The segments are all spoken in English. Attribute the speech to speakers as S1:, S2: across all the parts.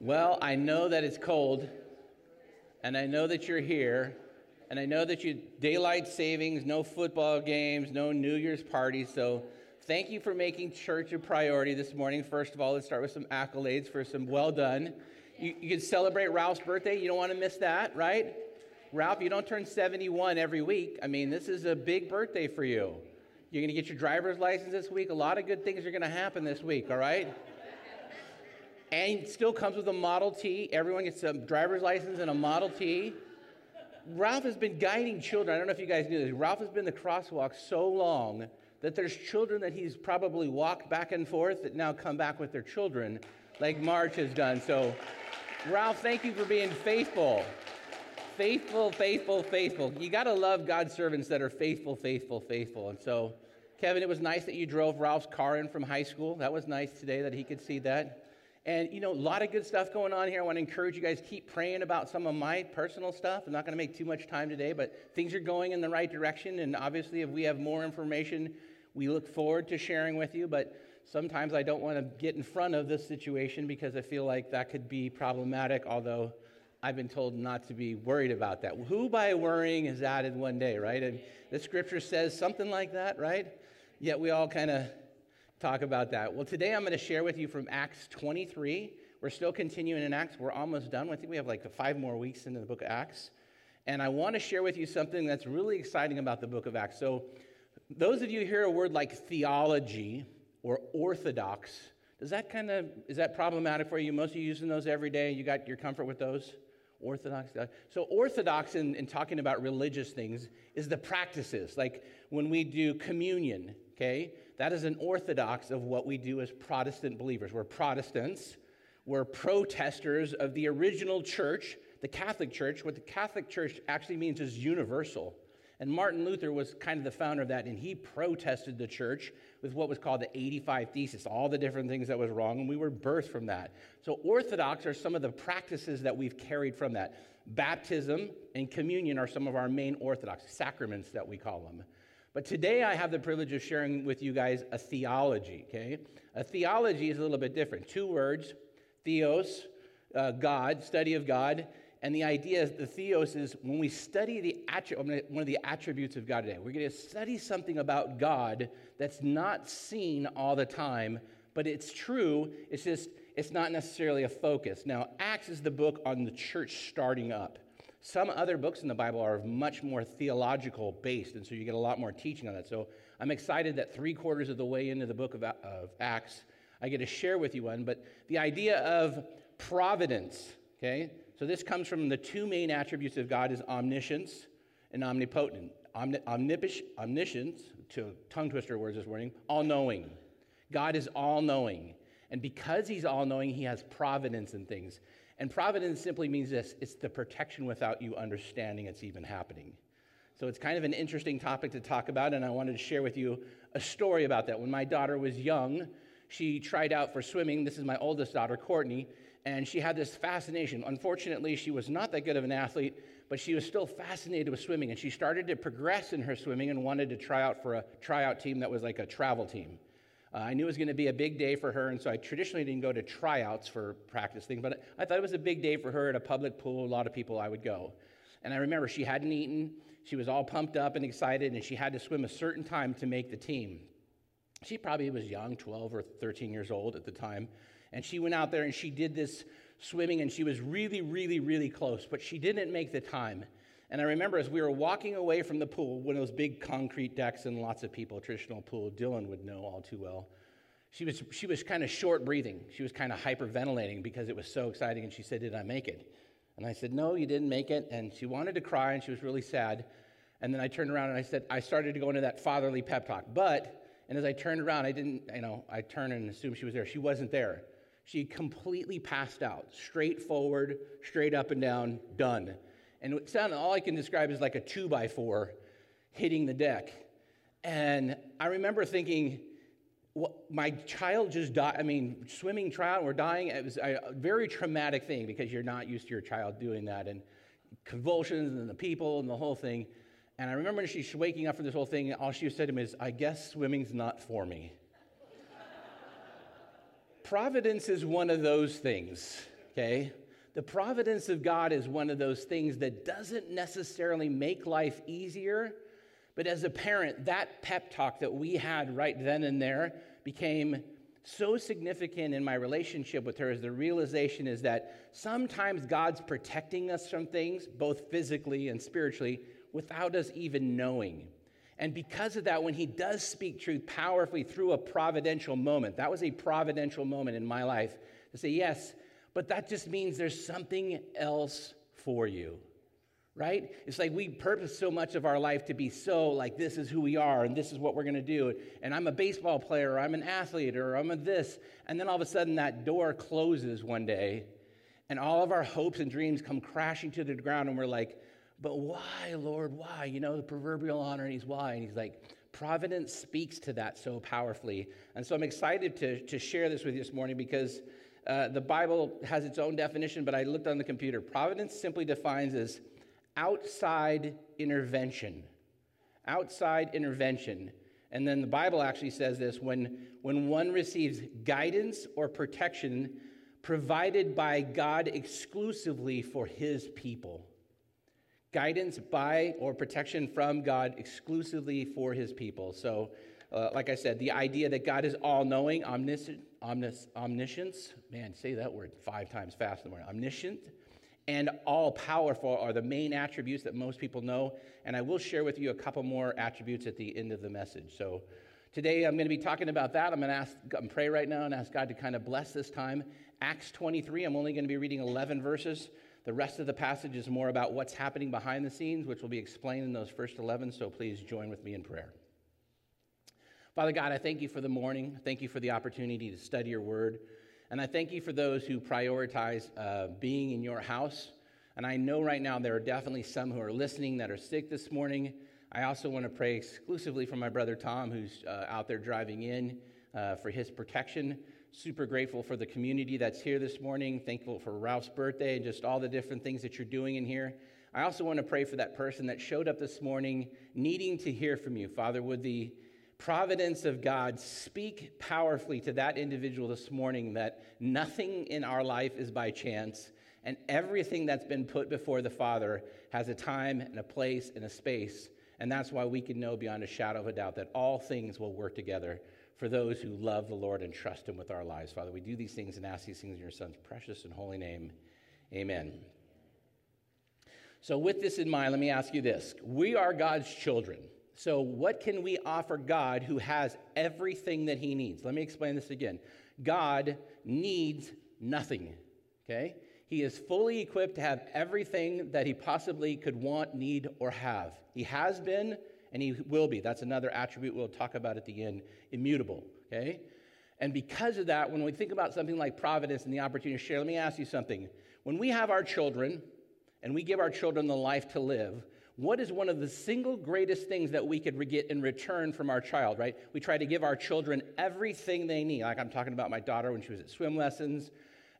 S1: Well, I know that it's cold, and I know that you're here, and I know that you daylight savings, no football games, no New Year's parties. So, thank you for making church a priority this morning. First of all, let's start with some accolades for some well done. You, you can celebrate Ralph's birthday. You don't want to miss that, right? Ralph, you don't turn 71 every week. I mean, this is a big birthday for you. You're going to get your driver's license this week. A lot of good things are going to happen this week, all right? And still comes with a Model T. Everyone gets a driver's license and a Model T. Ralph has been guiding children. I don't know if you guys knew this. Ralph has been the crosswalk so long that there's children that he's probably walked back and forth that now come back with their children, like March has done. So, Ralph, thank you for being faithful. Faithful, faithful, faithful. You got to love God's servants that are faithful, faithful, faithful. And so, Kevin, it was nice that you drove Ralph's car in from high school. That was nice today that he could see that. And, you know, a lot of good stuff going on here. I want to encourage you guys keep praying about some of my personal stuff. I'm not going to make too much time today, but things are going in the right direction. And obviously, if we have more information, we look forward to sharing with you. But sometimes I don't want to get in front of this situation because I feel like that could be problematic, although I've been told not to be worried about that. Who by worrying is added one day, right? And the scripture says something like that, right? Yet we all kind of talk about that. Well, today I'm going to share with you from Acts 23. We're still continuing in Acts. We're almost done. I think we have like five more weeks into the book of Acts. And I want to share with you something that's really exciting about the book of Acts. So, those of you hear a word like theology or orthodox, does that kind of, is that problematic for you? Most of you using those every day? You got your comfort with those? Orthodox. So, orthodox in, in talking about religious things is the practices. Like when we do communion, okay? That is an orthodox of what we do as Protestant believers. We're Protestants, we're protesters of the original church, the Catholic Church. What the Catholic Church actually means is universal. And Martin Luther was kind of the founder of that, and he protested the church with what was called the 85 Thesis, all the different things that was wrong, and we were birthed from that. So, Orthodox are some of the practices that we've carried from that. Baptism and communion are some of our main Orthodox sacraments that we call them. But today I have the privilege of sharing with you guys a theology, okay? A theology is a little bit different. Two words theos, uh, God, study of God. And the idea is the theos is when we study the one of the attributes of God today, we're going to study something about God that's not seen all the time, but it's true. It's just, it's not necessarily a focus. Now, Acts is the book on the church starting up. Some other books in the Bible are much more theological based, and so you get a lot more teaching on that. So I'm excited that three quarters of the way into the book of, of Acts, I get to share with you one. But the idea of providence, okay? So this comes from the two main attributes of God is omniscience and omnipotent. Omni- omniscience, to tongue twister words this morning, all knowing. God is all knowing. And because he's all knowing, he has providence in things. And providence simply means this it's the protection without you understanding it's even happening. So it's kind of an interesting topic to talk about, and I wanted to share with you a story about that. When my daughter was young, she tried out for swimming. This is my oldest daughter, Courtney, and she had this fascination. Unfortunately, she was not that good of an athlete, but she was still fascinated with swimming, and she started to progress in her swimming and wanted to try out for a tryout team that was like a travel team. Uh, I knew it was going to be a big day for her, and so I traditionally didn't go to tryouts for practice things, but I thought it was a big day for her at a public pool. A lot of people, I would go. And I remember she hadn't eaten. She was all pumped up and excited, and she had to swim a certain time to make the team. She probably was young, 12 or 13 years old at the time. And she went out there and she did this swimming, and she was really, really, really close, but she didn't make the time. And I remember as we were walking away from the pool, one of those big concrete decks and lots of people, traditional pool, Dylan would know all too well. She was, she was kind of short breathing. She was kind of hyperventilating because it was so exciting. And she said, Did I make it? And I said, No, you didn't make it. And she wanted to cry and she was really sad. And then I turned around and I said, I started to go into that fatherly pep talk. But, and as I turned around, I didn't, you know, I turned and assumed she was there. She wasn't there. She completely passed out, straight forward, straight up and down, done. And it sounded, all I can describe is like a two by four hitting the deck. And I remember thinking, well, my child just died. I mean, swimming trial, we're dying. It was a very traumatic thing because you're not used to your child doing that. And convulsions and the people and the whole thing. And I remember when she's waking up from this whole thing, all she said to me is, I guess swimming's not for me. Providence is one of those things, okay? The providence of God is one of those things that doesn't necessarily make life easier, but as a parent, that pep talk that we had right then and there became so significant in my relationship with her is the realization is that sometimes God's protecting us from things, both physically and spiritually, without us even knowing. And because of that, when he does speak truth powerfully through a providential moment, that was a providential moment in my life to say, yes, but that just means there's something else for you right? It's like we purpose so much of our life to be so like this is who we are and this is what we're going to do. And I'm a baseball player or I'm an athlete or I'm a this. And then all of a sudden that door closes one day and all of our hopes and dreams come crashing to the ground and we're like, but why, Lord? Why? You know, the proverbial honor, and he's why. And he's like, Providence speaks to that so powerfully. And so I'm excited to, to share this with you this morning because uh, the Bible has its own definition, but I looked on the computer. Providence simply defines as outside intervention. Outside intervention. And then the Bible actually says this when, when one receives guidance or protection provided by God exclusively for his people. Guidance by or protection from God exclusively for his people. So, uh, like I said, the idea that God is all knowing, omniscient, omnis, omniscience, man, say that word five times fast in the morning. Omniscient, and all powerful are the main attributes that most people know. And I will share with you a couple more attributes at the end of the message. So today I'm going to be talking about that. I'm going to ask and pray right now and ask God to kind of bless this time. Acts 23, I'm only going to be reading 11 verses. The rest of the passage is more about what's happening behind the scenes, which will be explained in those first 11. So please join with me in prayer. Father God, I thank you for the morning. Thank you for the opportunity to study your word. And I thank you for those who prioritize uh, being in your house. And I know right now there are definitely some who are listening that are sick this morning. I also want to pray exclusively for my brother Tom, who's uh, out there driving in, uh, for his protection. Super grateful for the community that's here this morning. Thankful for Ralph's birthday and just all the different things that you're doing in here. I also want to pray for that person that showed up this morning needing to hear from you. Father, would the providence of God speak powerfully to that individual this morning that nothing in our life is by chance, and everything that's been put before the Father has a time and a place and a space. And that's why we can know beyond a shadow of a doubt that all things will work together for those who love the Lord and trust Him with our lives. Father, we do these things and ask these things in your Son's precious and holy name. Amen. So, with this in mind, let me ask you this We are God's children. So, what can we offer God who has everything that he needs? Let me explain this again. God needs nothing, okay? He is fully equipped to have everything that he possibly could want, need, or have. He has been and he will be. That's another attribute we'll talk about at the end immutable, okay? And because of that, when we think about something like providence and the opportunity to share, let me ask you something. When we have our children and we give our children the life to live, what is one of the single greatest things that we could get in return from our child, right? We try to give our children everything they need. Like I'm talking about my daughter when she was at swim lessons.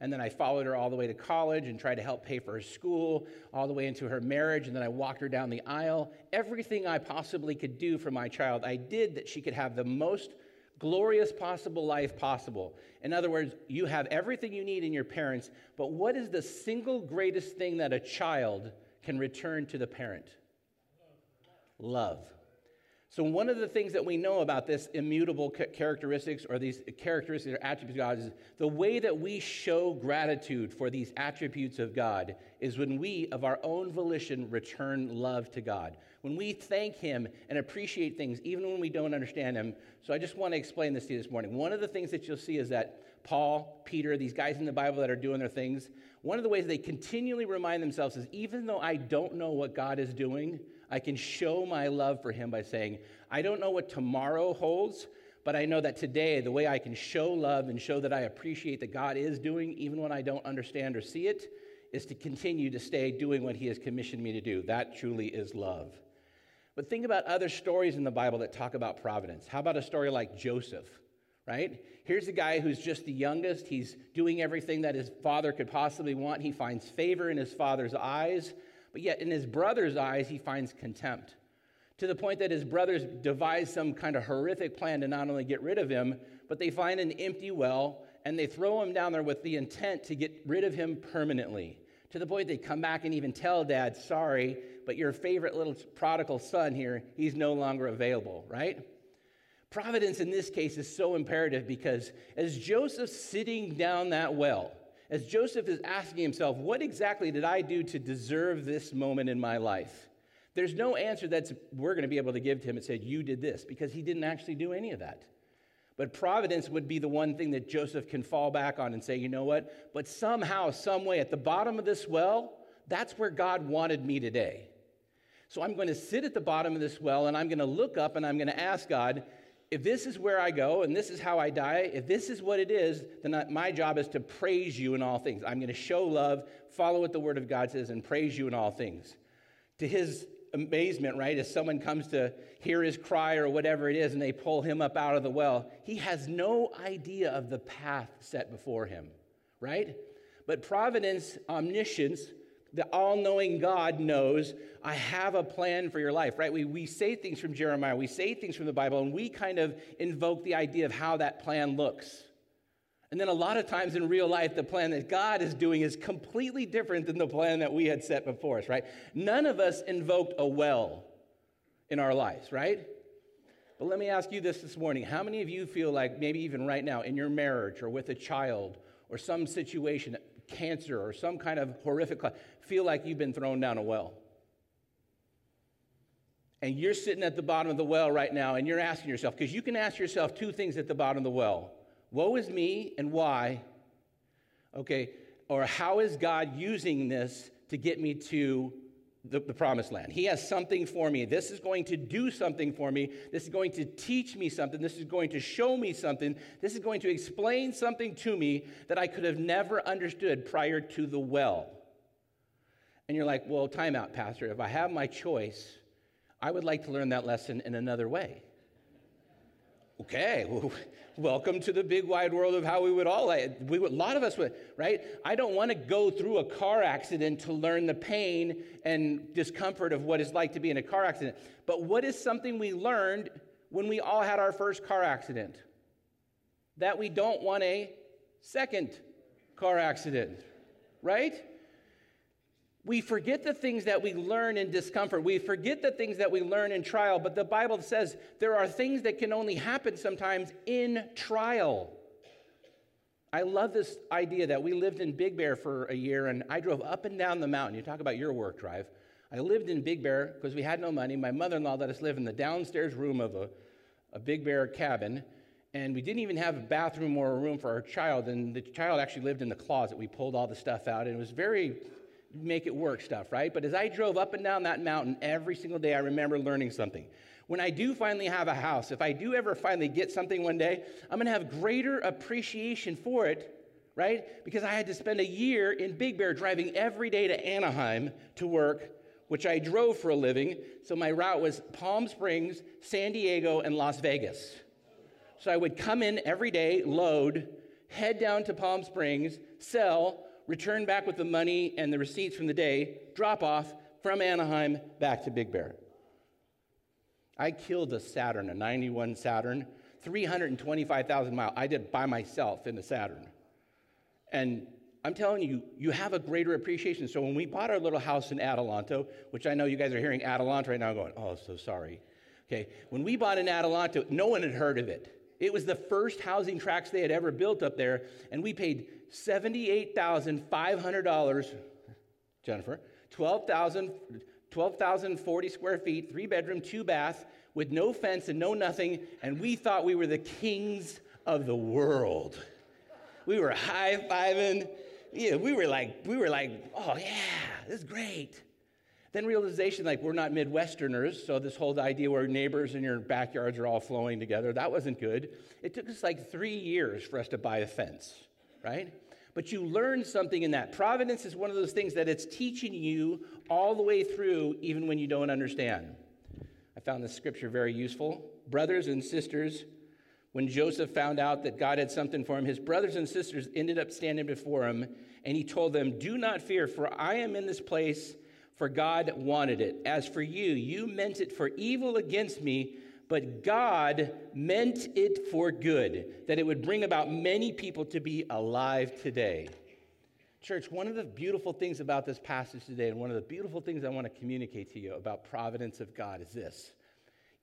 S1: And then I followed her all the way to college and tried to help pay for her school, all the way into her marriage. And then I walked her down the aisle. Everything I possibly could do for my child, I did that she could have the most glorious possible life possible. In other words, you have everything you need in your parents, but what is the single greatest thing that a child can return to the parent? Love. So, one of the things that we know about this immutable characteristics or these characteristics or attributes of God is the way that we show gratitude for these attributes of God is when we, of our own volition, return love to God. When we thank Him and appreciate things, even when we don't understand Him. So, I just want to explain this to you this morning. One of the things that you'll see is that Paul, Peter, these guys in the Bible that are doing their things, one of the ways they continually remind themselves is even though I don't know what God is doing, I can show my love for him by saying, I don't know what tomorrow holds, but I know that today, the way I can show love and show that I appreciate that God is doing, even when I don't understand or see it, is to continue to stay doing what he has commissioned me to do. That truly is love. But think about other stories in the Bible that talk about providence. How about a story like Joseph, right? Here's a guy who's just the youngest. He's doing everything that his father could possibly want. He finds favor in his father's eyes but yet in his brother's eyes, he finds contempt. To the point that his brothers devise some kind of horrific plan to not only get rid of him, but they find an empty well and they throw him down there with the intent to get rid of him permanently. To the point they come back and even tell dad, sorry, but your favorite little prodigal son here, he's no longer available, right? Providence in this case is so imperative because as Joseph's sitting down that well, as Joseph is asking himself, What exactly did I do to deserve this moment in my life? There's no answer that we're going to be able to give to him and say, You did this, because he didn't actually do any of that. But providence would be the one thing that Joseph can fall back on and say, You know what? But somehow, some way, at the bottom of this well, that's where God wanted me today. So I'm going to sit at the bottom of this well and I'm going to look up and I'm going to ask God, if this is where I go and this is how I die, if this is what it is, then my job is to praise you in all things. I'm going to show love, follow what the Word of God says, and praise you in all things. To his amazement, right, as someone comes to hear his cry or whatever it is and they pull him up out of the well, he has no idea of the path set before him, right? But providence, omniscience, the all knowing God knows, I have a plan for your life, right? We, we say things from Jeremiah, we say things from the Bible, and we kind of invoke the idea of how that plan looks. And then a lot of times in real life, the plan that God is doing is completely different than the plan that we had set before us, right? None of us invoked a well in our lives, right? But let me ask you this this morning. How many of you feel like maybe even right now in your marriage or with a child or some situation cancer or some kind of horrific, feel like you've been thrown down a well. And you're sitting at the bottom of the well right now and you're asking yourself, because you can ask yourself two things at the bottom of the well Woe is me and why? Okay, or how is God using this to get me to the, the, promised land. He has something for me. This is going to do something for me. This is going to teach me something. This is going to show me something. This is going to explain something to me that I could have never understood prior to the well. And you're like, well, time out, Pastor. If I have my choice, I would like to learn that lesson in another way. Okay, welcome to the big wide world of how we would all, we would, a lot of us would, right? I don't want to go through a car accident to learn the pain and discomfort of what it's like to be in a car accident. But what is something we learned when we all had our first car accident? That we don't want a second car accident, right? We forget the things that we learn in discomfort. We forget the things that we learn in trial. But the Bible says there are things that can only happen sometimes in trial. I love this idea that we lived in Big Bear for a year and I drove up and down the mountain. You talk about your work drive. I lived in Big Bear because we had no money. My mother in law let us live in the downstairs room of a, a Big Bear cabin. And we didn't even have a bathroom or a room for our child. And the child actually lived in the closet. We pulled all the stuff out. And it was very make it work stuff, right? But as I drove up and down that mountain every single day, I remember learning something. When I do finally have a house, if I do ever finally get something one day, I'm going to have greater appreciation for it, right? Because I had to spend a year in Big Bear driving every day to Anaheim to work, which I drove for a living. So my route was Palm Springs, San Diego, and Las Vegas. So I would come in every day, load, head down to Palm Springs, sell, return back with the money and the receipts from the day, drop off from Anaheim back to Big Bear. I killed a Saturn, a 91 Saturn, 325,000 miles. I did by myself in the Saturn. And I'm telling you, you have a greater appreciation. So when we bought our little house in Adelanto, which I know you guys are hearing Adelanto right now going, oh, so sorry. Okay, when we bought in Adelanto, no one had heard of it. It was the first housing tracts they had ever built up there, and we paid $78,500, Jennifer, 12,000, 12,040 square feet, three bedroom, two bath, with no fence and no nothing, and we thought we were the kings of the world. We were high fiving. Yeah, we were like, we were like, oh yeah, this is great. Then realization like we're not Midwesterners, so this whole idea where neighbors and your backyards are all flowing together, that wasn't good. It took us like three years for us to buy a fence right? But you learn something in that. Providence is one of those things that it's teaching you all the way through, even when you don't understand. I found this scripture very useful. Brothers and sisters, when Joseph found out that God had something for him, his brothers and sisters ended up standing before him, and he told them, Do not fear, for I am in this place, for God wanted it. As for you, you meant it for evil against me, but God meant it for good, that it would bring about many people to be alive today. Church, one of the beautiful things about this passage today, and one of the beautiful things I want to communicate to you about providence of God is this.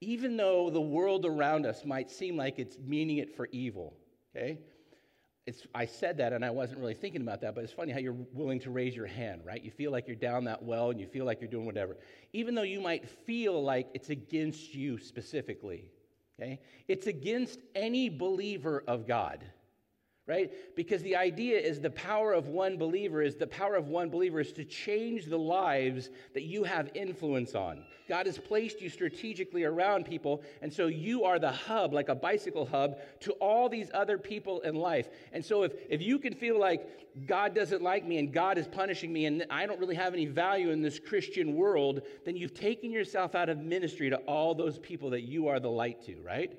S1: Even though the world around us might seem like it's meaning it for evil, okay? It's, I said that and I wasn't really thinking about that, but it's funny how you're willing to raise your hand, right? You feel like you're down that well and you feel like you're doing whatever. Even though you might feel like it's against you specifically, okay? It's against any believer of God right? Because the idea is the power of one believer is the power of one believer is to change the lives that you have influence on. God has placed you strategically around people, and so you are the hub, like a bicycle hub, to all these other people in life. And so if, if you can feel like God doesn't like me and God is punishing me and I don't really have any value in this Christian world, then you've taken yourself out of ministry to all those people that you are the light to, right?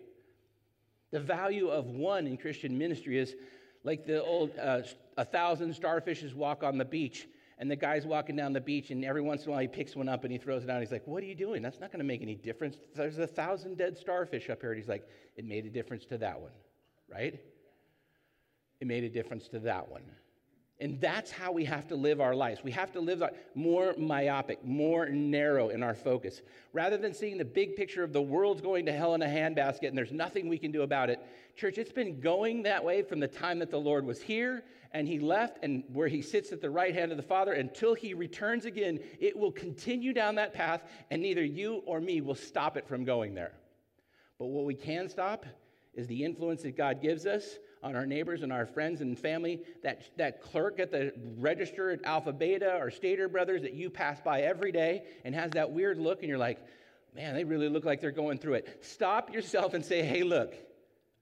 S1: The value of one in Christian ministry is like the old uh, a thousand starfishes walk on the beach, and the guy's walking down the beach, and every once in a while he picks one up and he throws it out. He's like, What are you doing? That's not going to make any difference. There's a thousand dead starfish up here. And he's like, It made a difference to that one, right? It made a difference to that one. And that's how we have to live our lives. We have to live more myopic, more narrow in our focus. Rather than seeing the big picture of the world's going to hell in a handbasket and there's nothing we can do about it, church, it's been going that way from the time that the Lord was here and he left and where he sits at the right hand of the Father until he returns again. It will continue down that path and neither you or me will stop it from going there. But what we can stop is the influence that God gives us on our neighbors and our friends and family, that, that clerk at the register at Alpha Beta or Stater Brothers that you pass by every day and has that weird look, and you're like, man, they really look like they're going through it. Stop yourself and say, hey, look,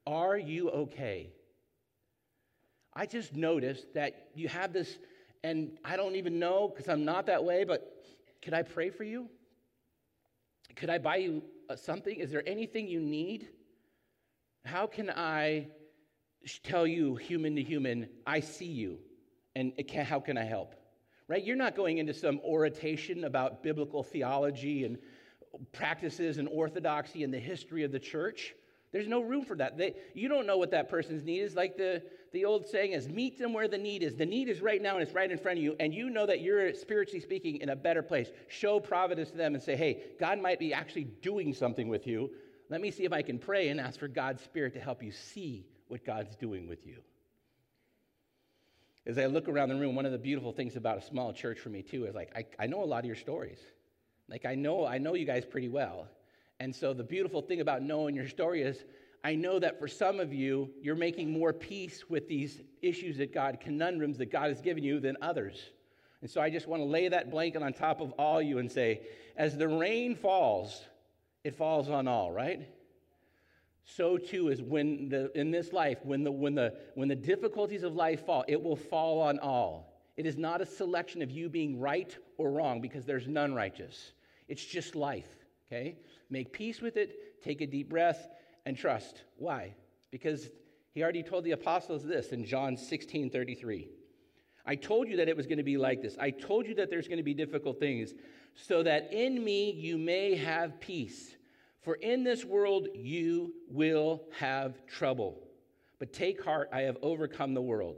S1: are you okay? I just noticed that you have this, and I don't even know because I'm not that way, but could I pray for you? Could I buy you uh, something? Is there anything you need? How can I tell you, human to human, I see you, and can, how can I help? Right? You're not going into some oration about biblical theology and practices and orthodoxy and the history of the church. There's no room for that. They, you don't know what that person's need is. Like the, the old saying is, meet them where the need is. The need is right now and it's right in front of you, and you know that you're spiritually speaking in a better place. Show providence to them and say, hey, God might be actually doing something with you. Let me see if I can pray and ask for God's Spirit to help you see what God's doing with you. As I look around the room, one of the beautiful things about a small church for me too is like I, I know a lot of your stories. Like I know I know you guys pretty well. And so the beautiful thing about knowing your story is I know that for some of you, you're making more peace with these issues that God, conundrums that God has given you than others. And so I just want to lay that blanket on top of all you and say, as the rain falls, it falls on all, right? so too is when the, in this life, when the, when, the, when the difficulties of life fall, it will fall on all. It is not a selection of you being right or wrong because there's none righteous. It's just life, okay? Make peace with it, take a deep breath, and trust. Why? Because he already told the apostles this in John 16 33. I told you that it was going to be like this. I told you that there's going to be difficult things, so that in me you may have peace. For in this world you will have trouble. But take heart, I have overcome the world.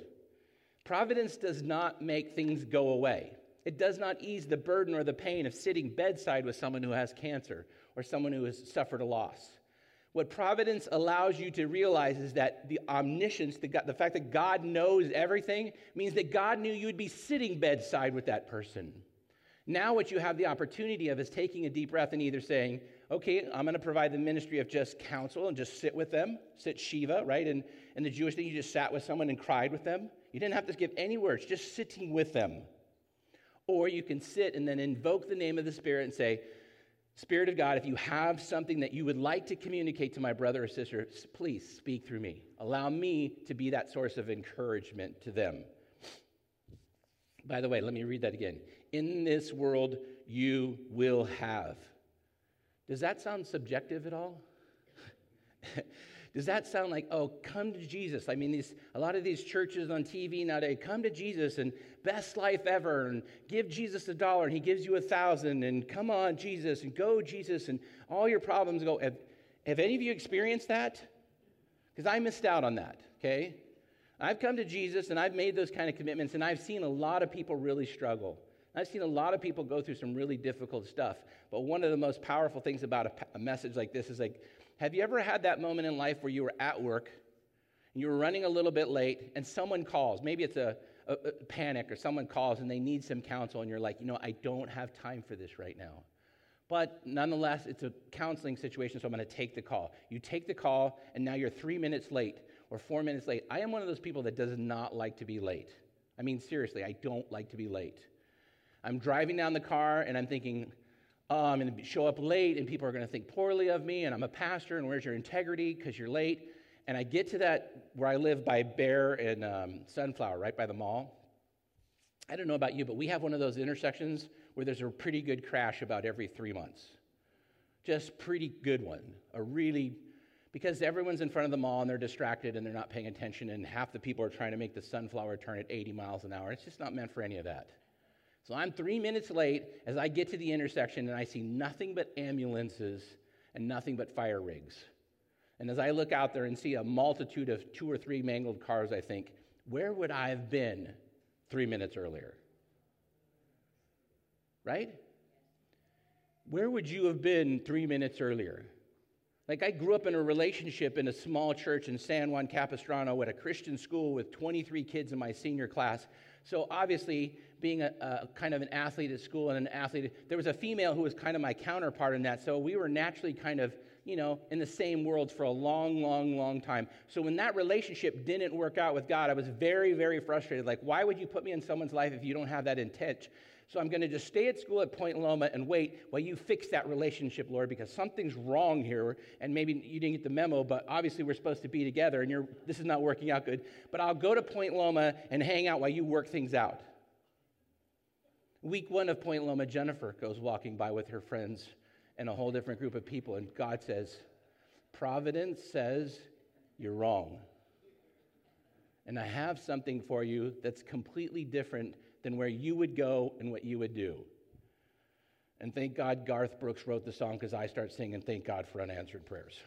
S1: Providence does not make things go away. It does not ease the burden or the pain of sitting bedside with someone who has cancer or someone who has suffered a loss. What providence allows you to realize is that the omniscience, the, the fact that God knows everything, means that God knew you would be sitting bedside with that person. Now, what you have the opportunity of is taking a deep breath and either saying, okay, I'm going to provide the ministry of just counsel and just sit with them, sit Shiva, right? And, and the Jewish thing, you just sat with someone and cried with them. You didn't have to give any words, just sitting with them. Or you can sit and then invoke the name of the Spirit and say, Spirit of God, if you have something that you would like to communicate to my brother or sister, please speak through me. Allow me to be that source of encouragement to them. By the way, let me read that again. In this world, you will have. Does that sound subjective at all? Does that sound like, oh, come to Jesus? I mean, these, a lot of these churches on TV nowadays, come to Jesus and best life ever, and give Jesus a dollar and he gives you a thousand, and come on, Jesus, and go, Jesus, and all your problems go. Have any of you experienced that? Because I missed out on that, okay? I've come to Jesus and I've made those kind of commitments, and I've seen a lot of people really struggle. I've seen a lot of people go through some really difficult stuff. But one of the most powerful things about a, a, message like this is like, have you ever had that moment in life where you were at work and you were running a little bit late and someone calls? Maybe it's a, a, a panic or someone calls and they need some counsel, and you're like, you know, I don't have time for this right now. But nonetheless, it's a counseling situation, so I'm going to take the call. You take the call, and now you're three minutes late or four minutes late. I am one of those people that does not like to be late. I mean, seriously, I don't like to be late. I'm driving down the car, and I'm thinking, going to show up late, and people are going to think poorly of me, and I'm a pastor, and where's your integrity because you're late? And I get to that where I live by Bear and um, Sunflower, right by the mall. I don't know about you, but we have one of those intersections where there's a pretty good crash about every three months. Just pretty good one. A really, because everyone's in front of the mall and they're distracted and they're not paying attention, and half the people are trying to make the sunflower turn at 80 miles an hour. It's just not meant for any of that. So I'm three minutes late as I get to the intersection and I see nothing but ambulances and nothing but fire rigs. And as I look out there and see a multitude of two or three mangled cars, I think, where would I have been three minutes earlier? right? Where would you have been three minutes earlier? Like, I grew up in a relationship in a small church in San Juan Capistrano at a Christian school with 23 kids in my senior class. So, obviously, being a, a, kind of an athlete at school and an athlete, there was a female who was kind of my counterpart in that. So, we were naturally kind of, you know, in the same world for a long, long, long time. So, when that relationship didn't work out with God, I was very, very frustrated. Like, why would you put me in someone's life if you don't have that intent? So I'm going to just stay at school at Point Loma and wait while you fix that relationship, Lord, because something's wrong here. And maybe you didn't get the memo, but obviously we're supposed to be together and this is not working out good. But I'll go to Point Loma and hang out while you work things out. Week one of Point Loma, Jennifer goes walking by with her friends and a whole different group of people. And God says, Providence says you're wrong. And I have something for you that's completely different than where you would go and what you would do. And thank God Garth Brooks wrote the song because I start singing, Thank God for Unanswered Prayers.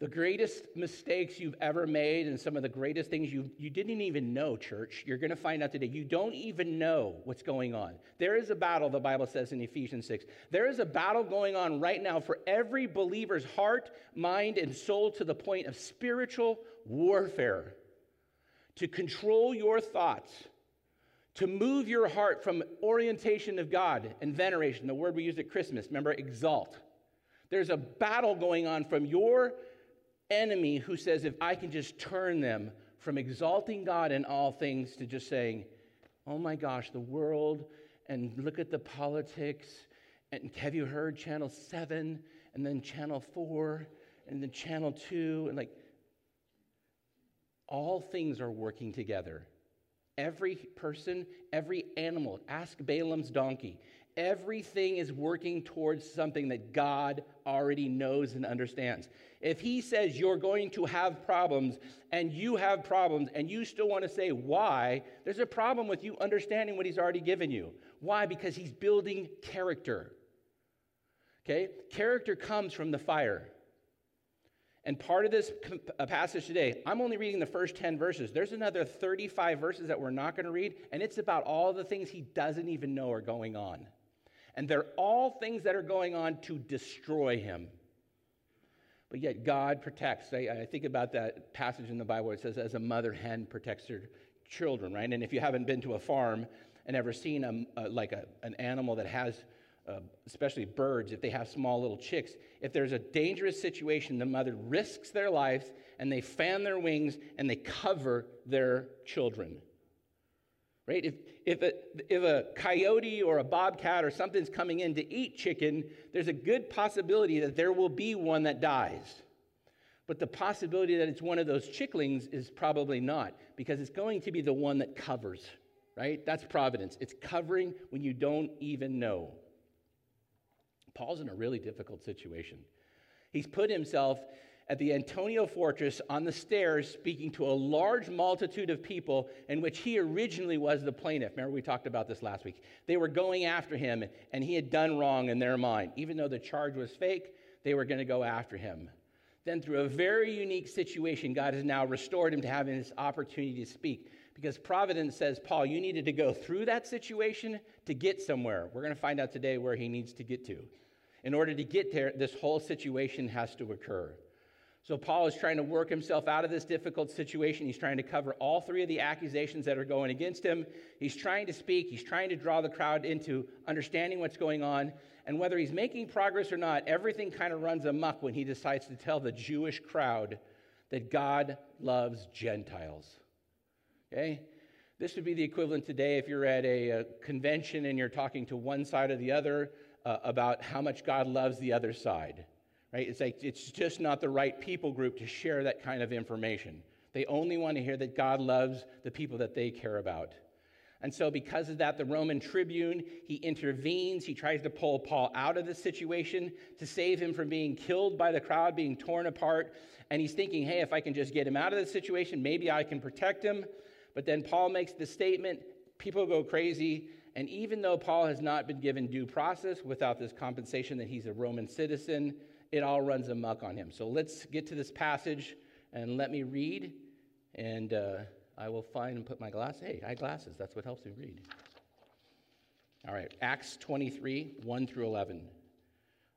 S1: The greatest mistakes you've ever made and some of the greatest things you, you didn't even know, church, you're going to find out today. You don't even know what's going on. There is a battle, the Bible says in Ephesians 6. There is a battle going on right now for every believer's heart, mind, and soul to the point of spiritual warfare to control your thoughts to move your heart from orientation of God and veneration, the word we used at Christmas, remember, exalt. There's a battle going on from your enemy who says, if I can just turn them from exalting God in all things to just saying, oh my gosh, the world, and look at the politics, and have you heard channel seven, and then channel four, and then channel two, and like, all things are working together Every person, every animal, ask Balaam's donkey. Everything is working towards something that God already knows and understands. If He says you're going to have problems and you have problems and you still want to say why, there's a problem with you understanding what He's already given you. Why? Because He's building character. Okay? Character comes from the fire. And part of this uh, passage today, I'm only reading the first 10 verses. There's another 35 verses that we're not going to read, and it's about all the things he doesn't even know are going on. And they're all things that are going on to destroy him. But yet God protects. I, I think about that passage in the Bible where it says, as a mother hen protects her children, right? And if you haven't been to a farm and ever seen a, a like a, an animal that has uh, especially birds, if they have small little chicks, if there's a dangerous situation, the mother risks their lives and they fan their wings and they cover their children. Right? If, if, a, if a coyote or a bobcat or something's coming in to eat chicken, there's a good possibility that there will be one that dies. But the possibility that it's one of those chicklings is probably not, because it's going to be the one that covers, right? That's providence. It's covering when you don't even know. Paul's in a really difficult situation. He's put himself at the Antonia fortress on the stairs speaking to a large multitude of people in which he originally was the plaintiff. Remember, we talked about this last week. They were going after him, and he had done wrong in their mind. Even though the charge was fake, they were going to go after him. Then, through a very unique situation, God has now restored him to having this opportunity to speak. Because Providence says, Paul, you needed to go through that situation to get somewhere. We're going to find out today where he needs to get to. In order to get there, this whole situation has to occur. So, Paul is trying to work himself out of this difficult situation. He's trying to cover all three of the accusations that are going against him. He's trying to speak, he's trying to draw the crowd into understanding what's going on. And whether he's making progress or not, everything kind of runs amuck when he decides to tell the Jewish crowd that God loves Gentiles. Okay? This would be the equivalent today if you're at a, a convention and you're talking to one side or the other uh, about how much God loves the other side. Right? It's like it's just not the right people group to share that kind of information. They only want to hear that God loves the people that they care about. And so, because of that, the Roman tribune, he intervenes. He tries to pull Paul out of the situation to save him from being killed by the crowd, being torn apart. And he's thinking, hey, if I can just get him out of the situation, maybe I can protect him. But then Paul makes the statement, people go crazy. And even though Paul has not been given due process without this compensation that he's a Roman citizen, it all runs amuck on him. So let's get to this passage and let me read, and uh, I will find and put my glasses. Hey, I glasses. That's what helps me read. All right, Acts 23, 1 through 11.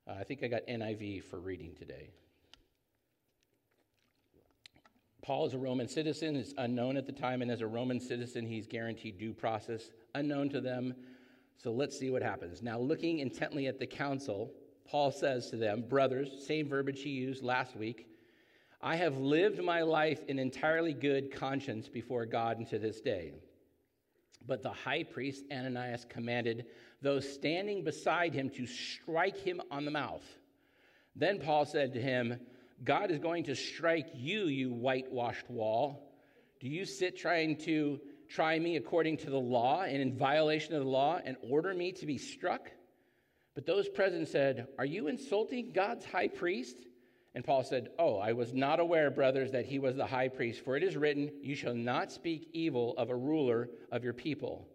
S1: Uh, I think I got NIV for reading today. Paul is a Roman citizen, is unknown at the time, and as a Roman citizen, he's guaranteed due process, unknown to them. So let's see what happens. Now, looking intently at the council, Paul says to them, Brothers, same verbiage he used last week, I have lived my life in entirely good conscience before God and to this day. But the high priest Ananias commanded those standing beside him to strike him on the mouth. Then Paul said to him, God is going to strike you, you whitewashed wall. Do you sit trying to try me according to the law and in violation of the law and order me to be struck? But those present said, Are you insulting God's high priest? And Paul said, Oh, I was not aware, brothers, that he was the high priest, for it is written, You shall not speak evil of a ruler of your people.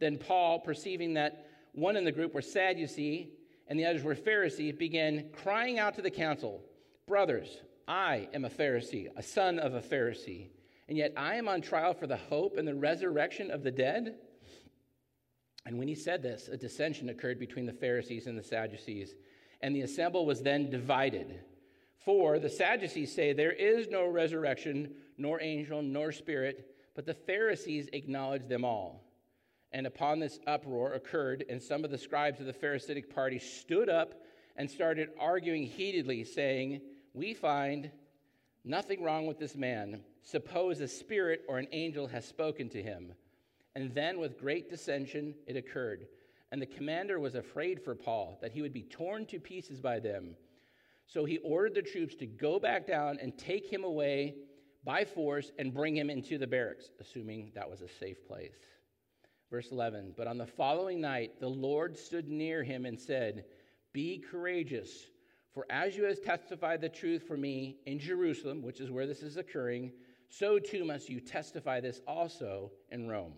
S1: Then Paul, perceiving that one in the group were Sadducee and the others were Pharisees, began crying out to the council, Brothers, I am a Pharisee, a son of a Pharisee, and yet I am on trial for the hope and the resurrection of the dead. And when he said this, a dissension occurred between the Pharisees and the Sadducees, and the assembly was then divided. For the Sadducees say there is no resurrection, nor angel, nor spirit, but the Pharisees acknowledge them all. And upon this uproar occurred, and some of the scribes of the Pharisaic party stood up and started arguing heatedly, saying, We find nothing wrong with this man. Suppose a spirit or an angel has spoken to him. And then, with great dissension, it occurred. And the commander was afraid for Paul, that he would be torn to pieces by them. So he ordered the troops to go back down and take him away by force and bring him into the barracks, assuming that was a safe place. Verse 11 But on the following night, the Lord stood near him and said, Be courageous, for as you have testified the truth for me in Jerusalem, which is where this is occurring, so too must you testify this also in Rome.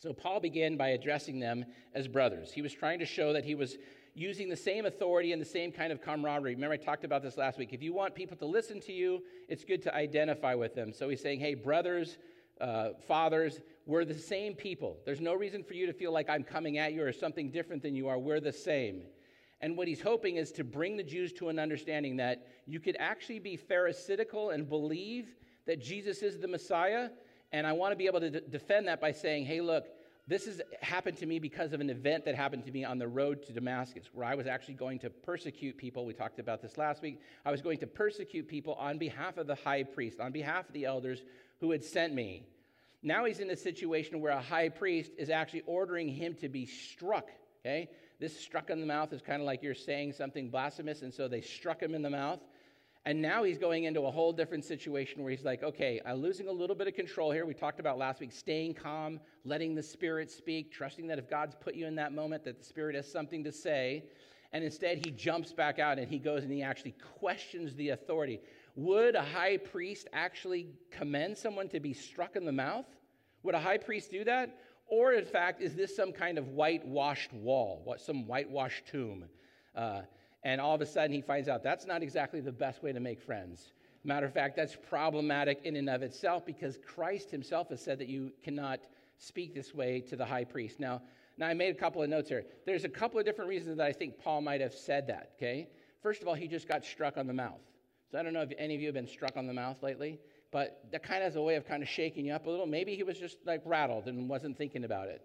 S1: So Paul began by addressing them as brothers. He was trying to show that he was using the same authority and the same kind of camaraderie. Remember, I talked about this last week. If you want people to listen to you, it's good to identify with them. So he's saying, hey, brothers, uh, fathers, we're the same people. There's no reason for you to feel like I'm coming at you or something different than you are. We're the same. And what he's hoping is to bring the Jews to an understanding that you could actually be pharisaical and believe that Jesus is the Messiah and I want to be able to d- defend that by saying, hey, look, this has happened to me because of an event that happened to me on the road to Damascus, where I was actually going to persecute people. We talked about this last week. I was going to persecute people on behalf of the high priest, on behalf of the elders who had sent me. Now he's in a situation where a high priest is actually ordering him to be struck. Okay? This struck in the mouth is kind of like you're saying something blasphemous, and so they struck him in the mouth. And now he's going into a whole different situation where he's like, okay, I'm losing a little bit of control here. We talked about last week staying calm, letting the Spirit speak, trusting that if God's put you in that moment, that the Spirit has something to say. And instead, he jumps back out and he goes and he actually questions the authority. Would a high priest actually commend someone to be struck in the mouth? Would a high priest do that? Or, in fact, is this some kind of whitewashed wall, some whitewashed tomb? Uh, And all of a sudden, he finds out that's not exactly the best way to make friends. Matter of fact, that's problematic in and of itself because Christ himself has said that you cannot speak this way to the high priest. Now, now I made a couple of notes here. There's a couple of different reasons that I think Paul might have said that, okay? First of all, he just got struck on the mouth. So I don't know if any of you have been struck on the mouth lately, but that kind of has a way of kind of shaking you up a little. Maybe he was just like rattled and wasn't thinking about it.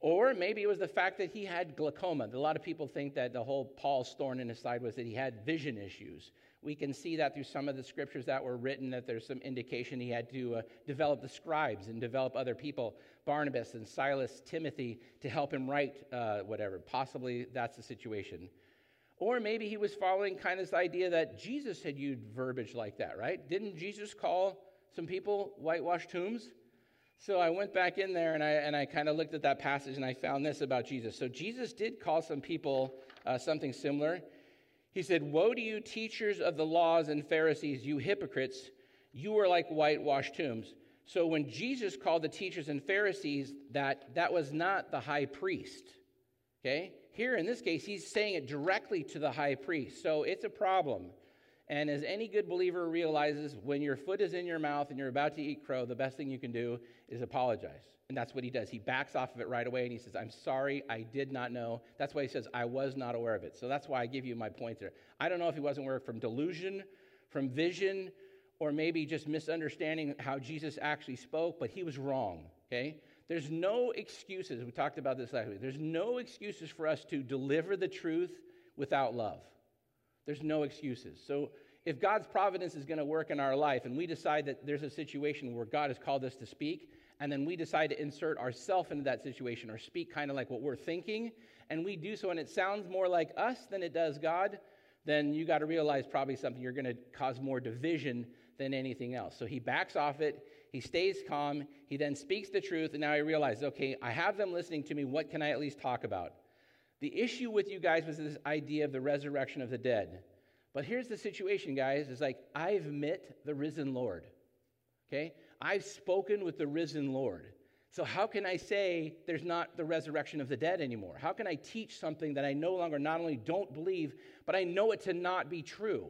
S1: Or maybe it was the fact that he had glaucoma. A lot of people think that the whole Paul's thorn in his side was that he had vision issues. We can see that through some of the scriptures that were written that there's some indication he had to uh, develop the scribes and develop other people, Barnabas and Silas, Timothy, to help him write uh, whatever. Possibly that's the situation. Or maybe he was following kind of this idea that Jesus had used verbiage like that, right? Didn't Jesus call some people whitewashed tombs? So I went back in there and I, and I kind of looked at that passage and I found this about Jesus. So Jesus did call some people uh, something similar. He said, Woe to you, teachers of the laws and Pharisees, you hypocrites! You are like whitewashed tombs. So when Jesus called the teachers and Pharisees that, that was not the high priest. Okay? Here in this case, he's saying it directly to the high priest. So it's a problem. And as any good believer realizes, when your foot is in your mouth and you're about to eat crow, the best thing you can do is apologize. And that's what he does. He backs off of it right away and he says, I'm sorry, I did not know. That's why he says, I was not aware of it. So that's why I give you my point there. I don't know if he wasn't aware from delusion, from vision, or maybe just misunderstanding how Jesus actually spoke, but he was wrong, okay? There's no excuses. We talked about this last week. There's no excuses for us to deliver the truth without love. There's no excuses. So if God's providence is going to work in our life and we decide that there's a situation where God has called us to speak, and then we decide to insert ourselves into that situation or speak kind of like what we're thinking, and we do so and it sounds more like us than it does God, then you got to realize probably something you're going to cause more division than anything else. So he backs off it, he stays calm, he then speaks the truth, and now he realizes, okay, I have them listening to me. What can I at least talk about? The issue with you guys was this idea of the resurrection of the dead. But here's the situation, guys, is like I've met the risen Lord. Okay? I've spoken with the risen Lord. So how can I say there's not the resurrection of the dead anymore? How can I teach something that I no longer not only don't believe, but I know it to not be true?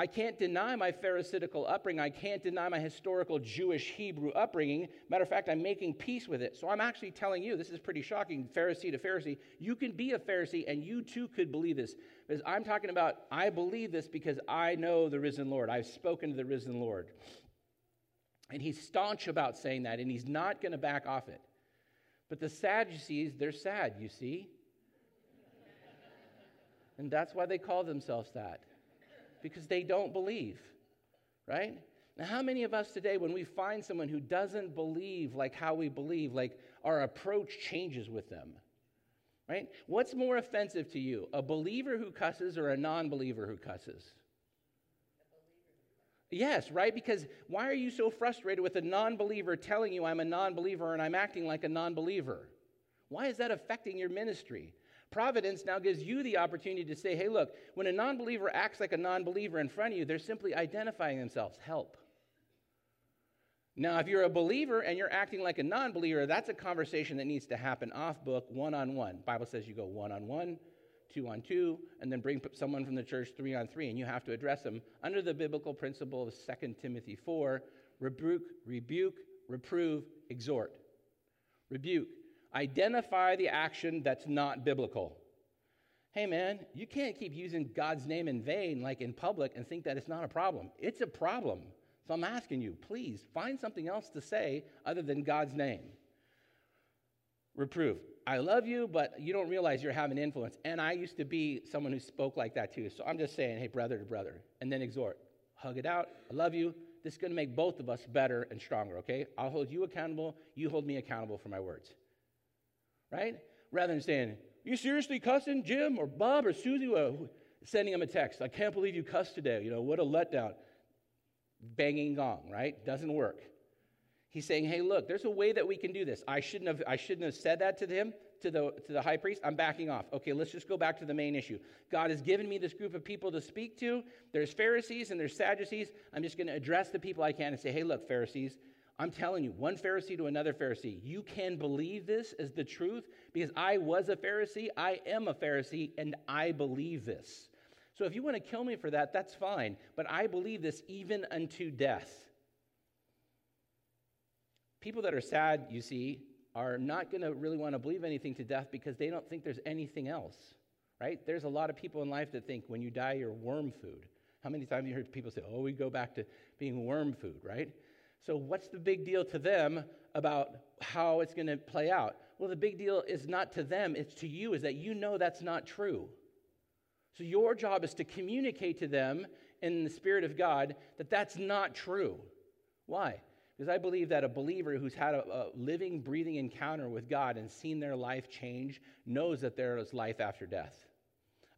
S1: I can't deny my Pharisaical upbringing. I can't deny my historical Jewish Hebrew upbringing. Matter of fact, I'm making peace with it. So I'm actually telling you, this is pretty shocking, Pharisee to Pharisee. You can be a Pharisee and you too could believe this. Because I'm talking about, I believe this because I know the risen Lord. I've spoken to the risen Lord. And he's staunch about saying that, and he's not going to back off it. But the Sadducees, they're sad, you see? and that's why they call themselves that because they don't believe, right? Now, how many of us today, when we find someone who doesn't believe like how we believe, like our approach changes with them? Right? What's more offensive to you, a believer who cusses or a non believer who cusses? Yes, right? Because why are you so frustrated with a non believer telling you I'm a non believer and I'm acting like a non believer? Why is that affecting your ministry? Providence now gives you the opportunity to say, hey, look, when a non believer acts like a non believer in front of you, they're simply identifying themselves. Help. Now, if you're a believer and you're acting like a non believer, that's a conversation that needs to happen off book, one on one. Bible says you go one on one, two on two, and then bring someone from the church three on three, and you have to address them under the biblical principle of 2 Timothy 4 rebuke, rebuke, reprove, exhort. Rebuke. Identify the action that's not biblical. Hey, man, you can't keep using God's name in vain, like in public, and think that it's not a problem. It's a problem. So I'm asking you, please find something else to say other than God's name. Reprove. I love you, but you don't realize you're having influence. And I used to be someone who spoke like that too. So I'm just saying, hey, brother to brother. And then exhort. Hug it out. I love you. This is going to make both of us better and stronger, okay? I'll hold you accountable. You hold me accountable for my words right? Rather than saying, You seriously cussing Jim or Bob or Susie? Well, sending him a text, I can't believe you cussed today. You know, what a letdown. Banging gong, right? Doesn't work. He's saying, Hey, look, there's a way that we can do this. I shouldn't have, I shouldn't have said that to him. To the, to the high priest, I'm backing off. Okay, let's just go back to the main issue. God has given me this group of people to speak to. There's Pharisees and there's Sadducees. I'm just going to address the people I can and say, hey, look, Pharisees, I'm telling you, one Pharisee to another Pharisee, you can believe this as the truth because I was a Pharisee, I am a Pharisee, and I believe this. So if you want to kill me for that, that's fine, but I believe this even unto death. People that are sad, you see, are not going to really want to believe anything to death because they don't think there's anything else, right? There's a lot of people in life that think when you die, you're worm food. How many times have you heard people say, oh, we go back to being worm food, right? So, what's the big deal to them about how it's going to play out? Well, the big deal is not to them, it's to you, is that you know that's not true. So, your job is to communicate to them in the Spirit of God that that's not true. Why? Because I believe that a believer who's had a, a, living, breathing encounter with God and seen their life change knows that there is life after death.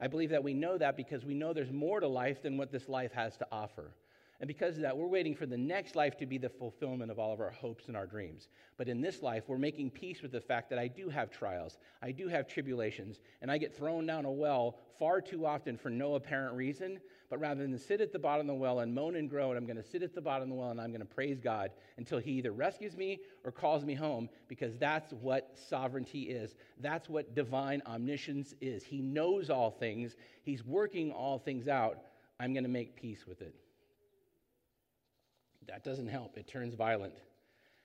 S1: I believe that we know that because we know there's more to life than what this life has to offer. And because of that, we're waiting for the next life to be the fulfillment of all of our hopes and our dreams. But in this life, we're making peace with the fact that I do have trials, I do have tribulations, and I get thrown down a well far too often for no apparent reason. But rather than sit at the bottom of the well and moan and groan, I'm going to sit at the bottom of the well and I'm going to praise God until He either rescues me or calls me home, because that's what sovereignty is. That's what divine omniscience is. He knows all things, He's working all things out. I'm going to make peace with it. That doesn't help. It turns violent.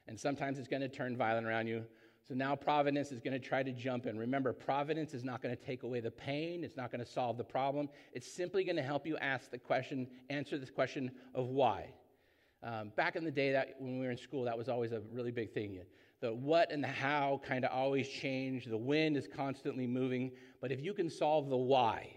S1: And sometimes it's going to turn violent around you. So now providence is going to try to jump in. Remember, providence is not going to take away the pain, it's not going to solve the problem. It's simply going to help you ask the question, answer this question of why. Um, back in the day, that when we were in school, that was always a really big thing. The what and the how kind of always change. The wind is constantly moving. But if you can solve the why,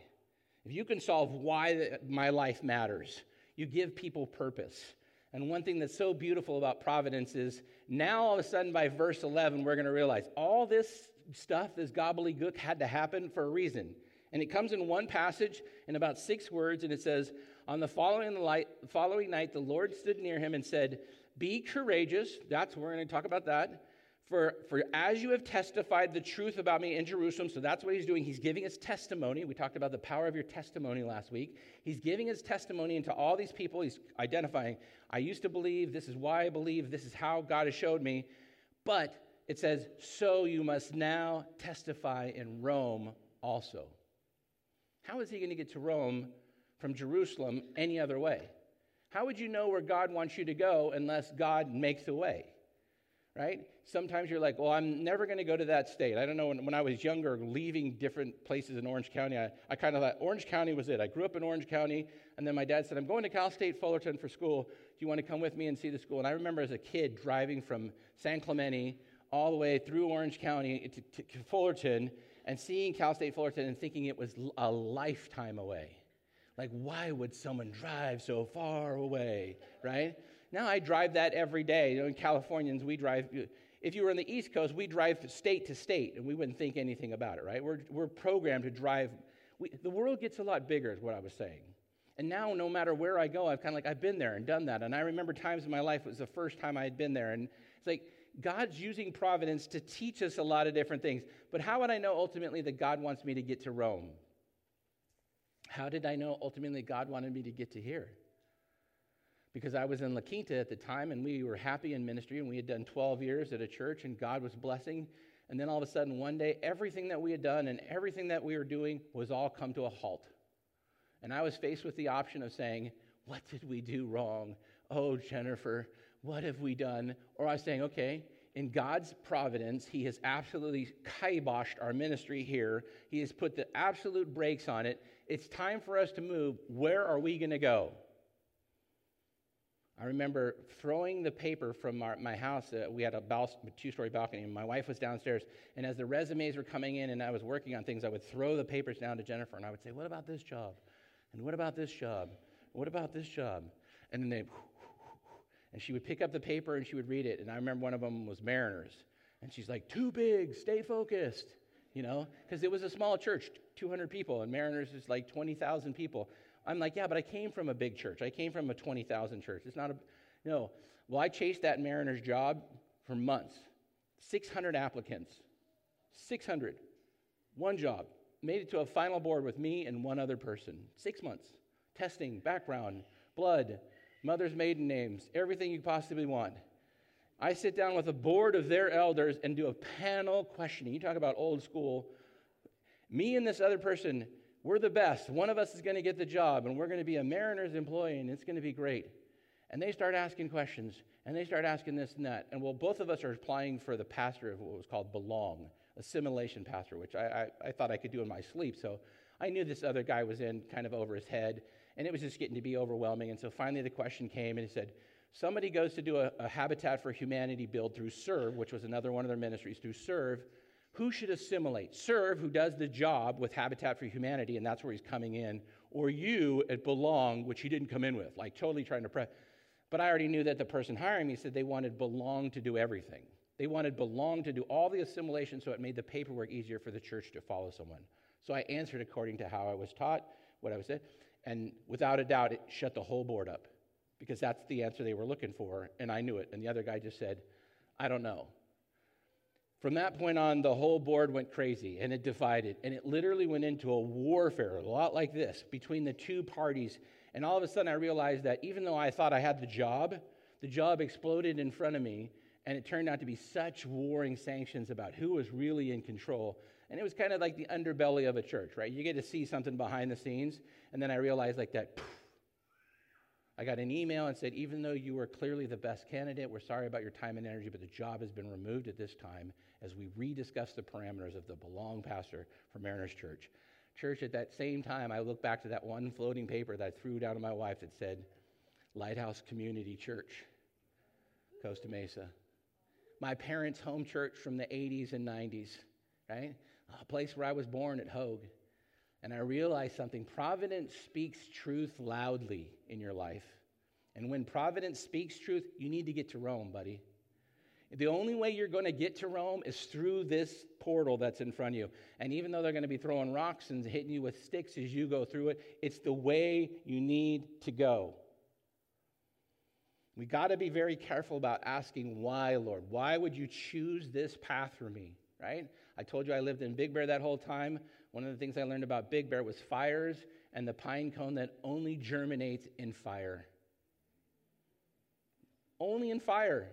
S1: if you can solve why my life matters, you give people purpose. And one thing that's so beautiful about providence is now all of a sudden by verse 11, we're going to realize all this stuff, this gobbledygook, had to happen for a reason. And it comes in one passage in about six words, and it says, On the following, light, following night, the Lord stood near him and said, Be courageous. That's, we're going to talk about that. For, for as you have testified the truth about me in Jerusalem, so that's what he's doing. He's giving his testimony. We talked about the power of your testimony last week. He's giving his testimony into all these people. He's identifying, I used to believe, this is why I believe, this is how God has showed me. But it says, so you must now testify in Rome also. How is he going to get to Rome from Jerusalem any other way? How would you know where God wants you to go unless God makes a way? right? Sometimes you're like, well, I'm never going to go to that state. I don't know, when, when I was younger, leaving different places in Orange County, I, I kind of thought Orange County was it. I grew up in Orange County, and then my dad said, I'm going to Cal State Fullerton for school. Do you want to come with me and see the school? And I remember as a kid driving from San Clemente all the way through Orange County to, to Fullerton and seeing Cal State Fullerton and thinking it was a lifetime away. Like, why would someone drive so far away, right? Now I drive that every day. You know, in Californians, we drive, if you were on the East Coast, we drive state to state and we wouldn't think anything about it, right? We're, we're programmed to drive. We, the world gets a lot bigger, is what I was saying. And now, no matter where I go, I've kind of like, I've been there and done that. And I remember times in my life, it was the first time I had been there. And it's like, God's using providence to teach us a lot of different things. But how would I know ultimately that God wants me to get to Rome? How did I know ultimately God wanted me to get to here? Because I was in La Quinta at the time and we were happy in ministry and we had done 12 years at a church and God was blessing. And then all of a sudden, one day, everything that we had done and everything that we were doing was all come to a halt. And I was faced with the option of saying, What did we do wrong? Oh, Jennifer, what have we done? Or I was saying, Okay, in God's providence, He has absolutely kiboshed our ministry here. He has put the absolute brakes on it. It's time for us to move. Where are we going to go? I remember throwing the paper from our, my house. Uh, we had a two story balcony, and my wife was downstairs. And as the resumes were coming in and I was working on things, I would throw the papers down to Jennifer and I would say, What about this job? And what about this job? What about this job? And then they, and she would pick up the paper and she would read it. And I remember one of them was Mariners. And she's like, Too big, stay focused, you know, because it was a small church, 200 people, and Mariners is like 20,000 people. I'm like, yeah, but I came from a big church. I came from a 20,000 church. It's not a, no. Well, I chased that mariner's job for months. 600 applicants. 600. One job. Made it to a final board with me and one other person. Six months. Testing, background, blood, mother's maiden names, everything you possibly want. I sit down with a board of their elders and do a panel questioning. You talk about old school. Me and this other person, we're the best. One of us is going to get the job, and we're going to be a Mariners employee, and it's going to be great. And they start asking questions, and they start asking this and that. And well, both of us are applying for the pastor of what was called Belong, assimilation pastor, which I, I, I thought I could do in my sleep. So I knew this other guy was in kind of over his head, and it was just getting to be overwhelming. And so finally the question came, and he said, Somebody goes to do a, a Habitat for Humanity build through Serve, which was another one of their ministries, through Serve. Who should assimilate? Serve, who does the job with Habitat for Humanity, and that's where he's coming in, or you at Belong, which he didn't come in with, like totally trying to prep. But I already knew that the person hiring me said they wanted Belong to do everything. They wanted Belong to do all the assimilation so it made the paperwork easier for the church to follow someone. So I answered according to how I was taught, what I was said, and without a doubt, it shut the whole board up because that's the answer they were looking for, and I knew it. And the other guy just said, I don't know. From that point on, the whole board went crazy and it divided, and it literally went into a warfare, a lot like this, between the two parties. And all of a sudden, I realized that even though I thought I had the job, the job exploded in front of me, and it turned out to be such warring sanctions about who was really in control. And it was kind of like the underbelly of a church, right? You get to see something behind the scenes, and then I realized like that. Poof, I got an email and said, even though you were clearly the best candidate, we're sorry about your time and energy, but the job has been removed at this time as we rediscuss the parameters of the belong pastor for Mariners Church. Church, at that same time, I look back to that one floating paper that I threw down to my wife that said, Lighthouse Community Church, Costa Mesa. My parents' home church from the 80s and 90s, right? A place where I was born at Hoag. And I realized something. Providence speaks truth loudly in your life. And when Providence speaks truth, you need to get to Rome, buddy. The only way you're going to get to Rome is through this portal that's in front of you. And even though they're going to be throwing rocks and hitting you with sticks as you go through it, it's the way you need to go. We got to be very careful about asking why, Lord. Why would you choose this path for me, right? I told you I lived in Big Bear that whole time. One of the things I learned about Big Bear was fires and the pine cone that only germinates in fire. Only in fire.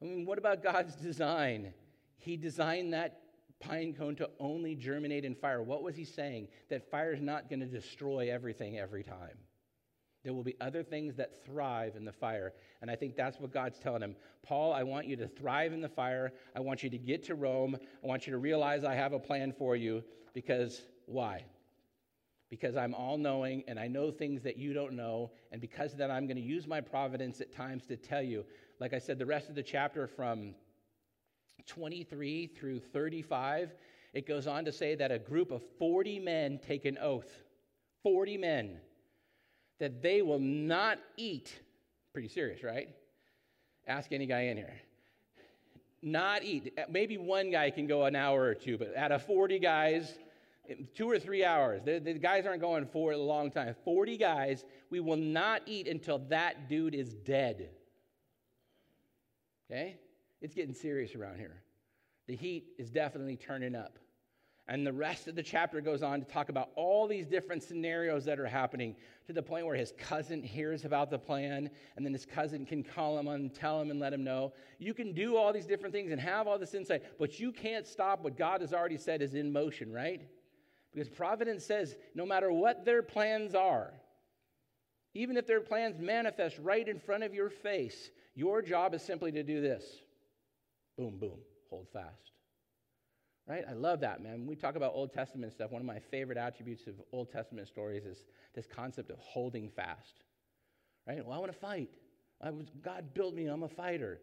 S1: I mean, what about God's design? He designed that pine cone to only germinate in fire. What was he saying? That fire is not going to destroy everything every time. There will be other things that thrive in the fire. And I think that's what God's telling him. Paul, I want you to thrive in the fire. I want you to get to Rome. I want you to realize I have a plan for you. Because why? Because I'm all knowing and I know things that you don't know. And because of that, I'm going to use my providence at times to tell you. Like I said, the rest of the chapter from 23 through 35, it goes on to say that a group of 40 men take an oath. 40 men that they will not eat. Pretty serious, right? Ask any guy in here. Not eat. Maybe one guy can go an hour or two, but out of 40 guys, two or three hours, the, the guys aren't going for a long time. 40 guys, we will not eat until that dude is dead. Okay? It's getting serious around here. The heat is definitely turning up. And the rest of the chapter goes on to talk about all these different scenarios that are happening to the point where his cousin hears about the plan, and then his cousin can call him and tell him and let him know. You can do all these different things and have all this insight, but you can't stop what God has already said is in motion, right? Because providence says no matter what their plans are, even if their plans manifest right in front of your face, your job is simply to do this boom, boom, hold fast right? I love that, man. When we talk about Old Testament stuff, one of my favorite attributes of Old Testament stories is this concept of holding fast, right? Well, I want to fight. I was, God built me, I'm a fighter.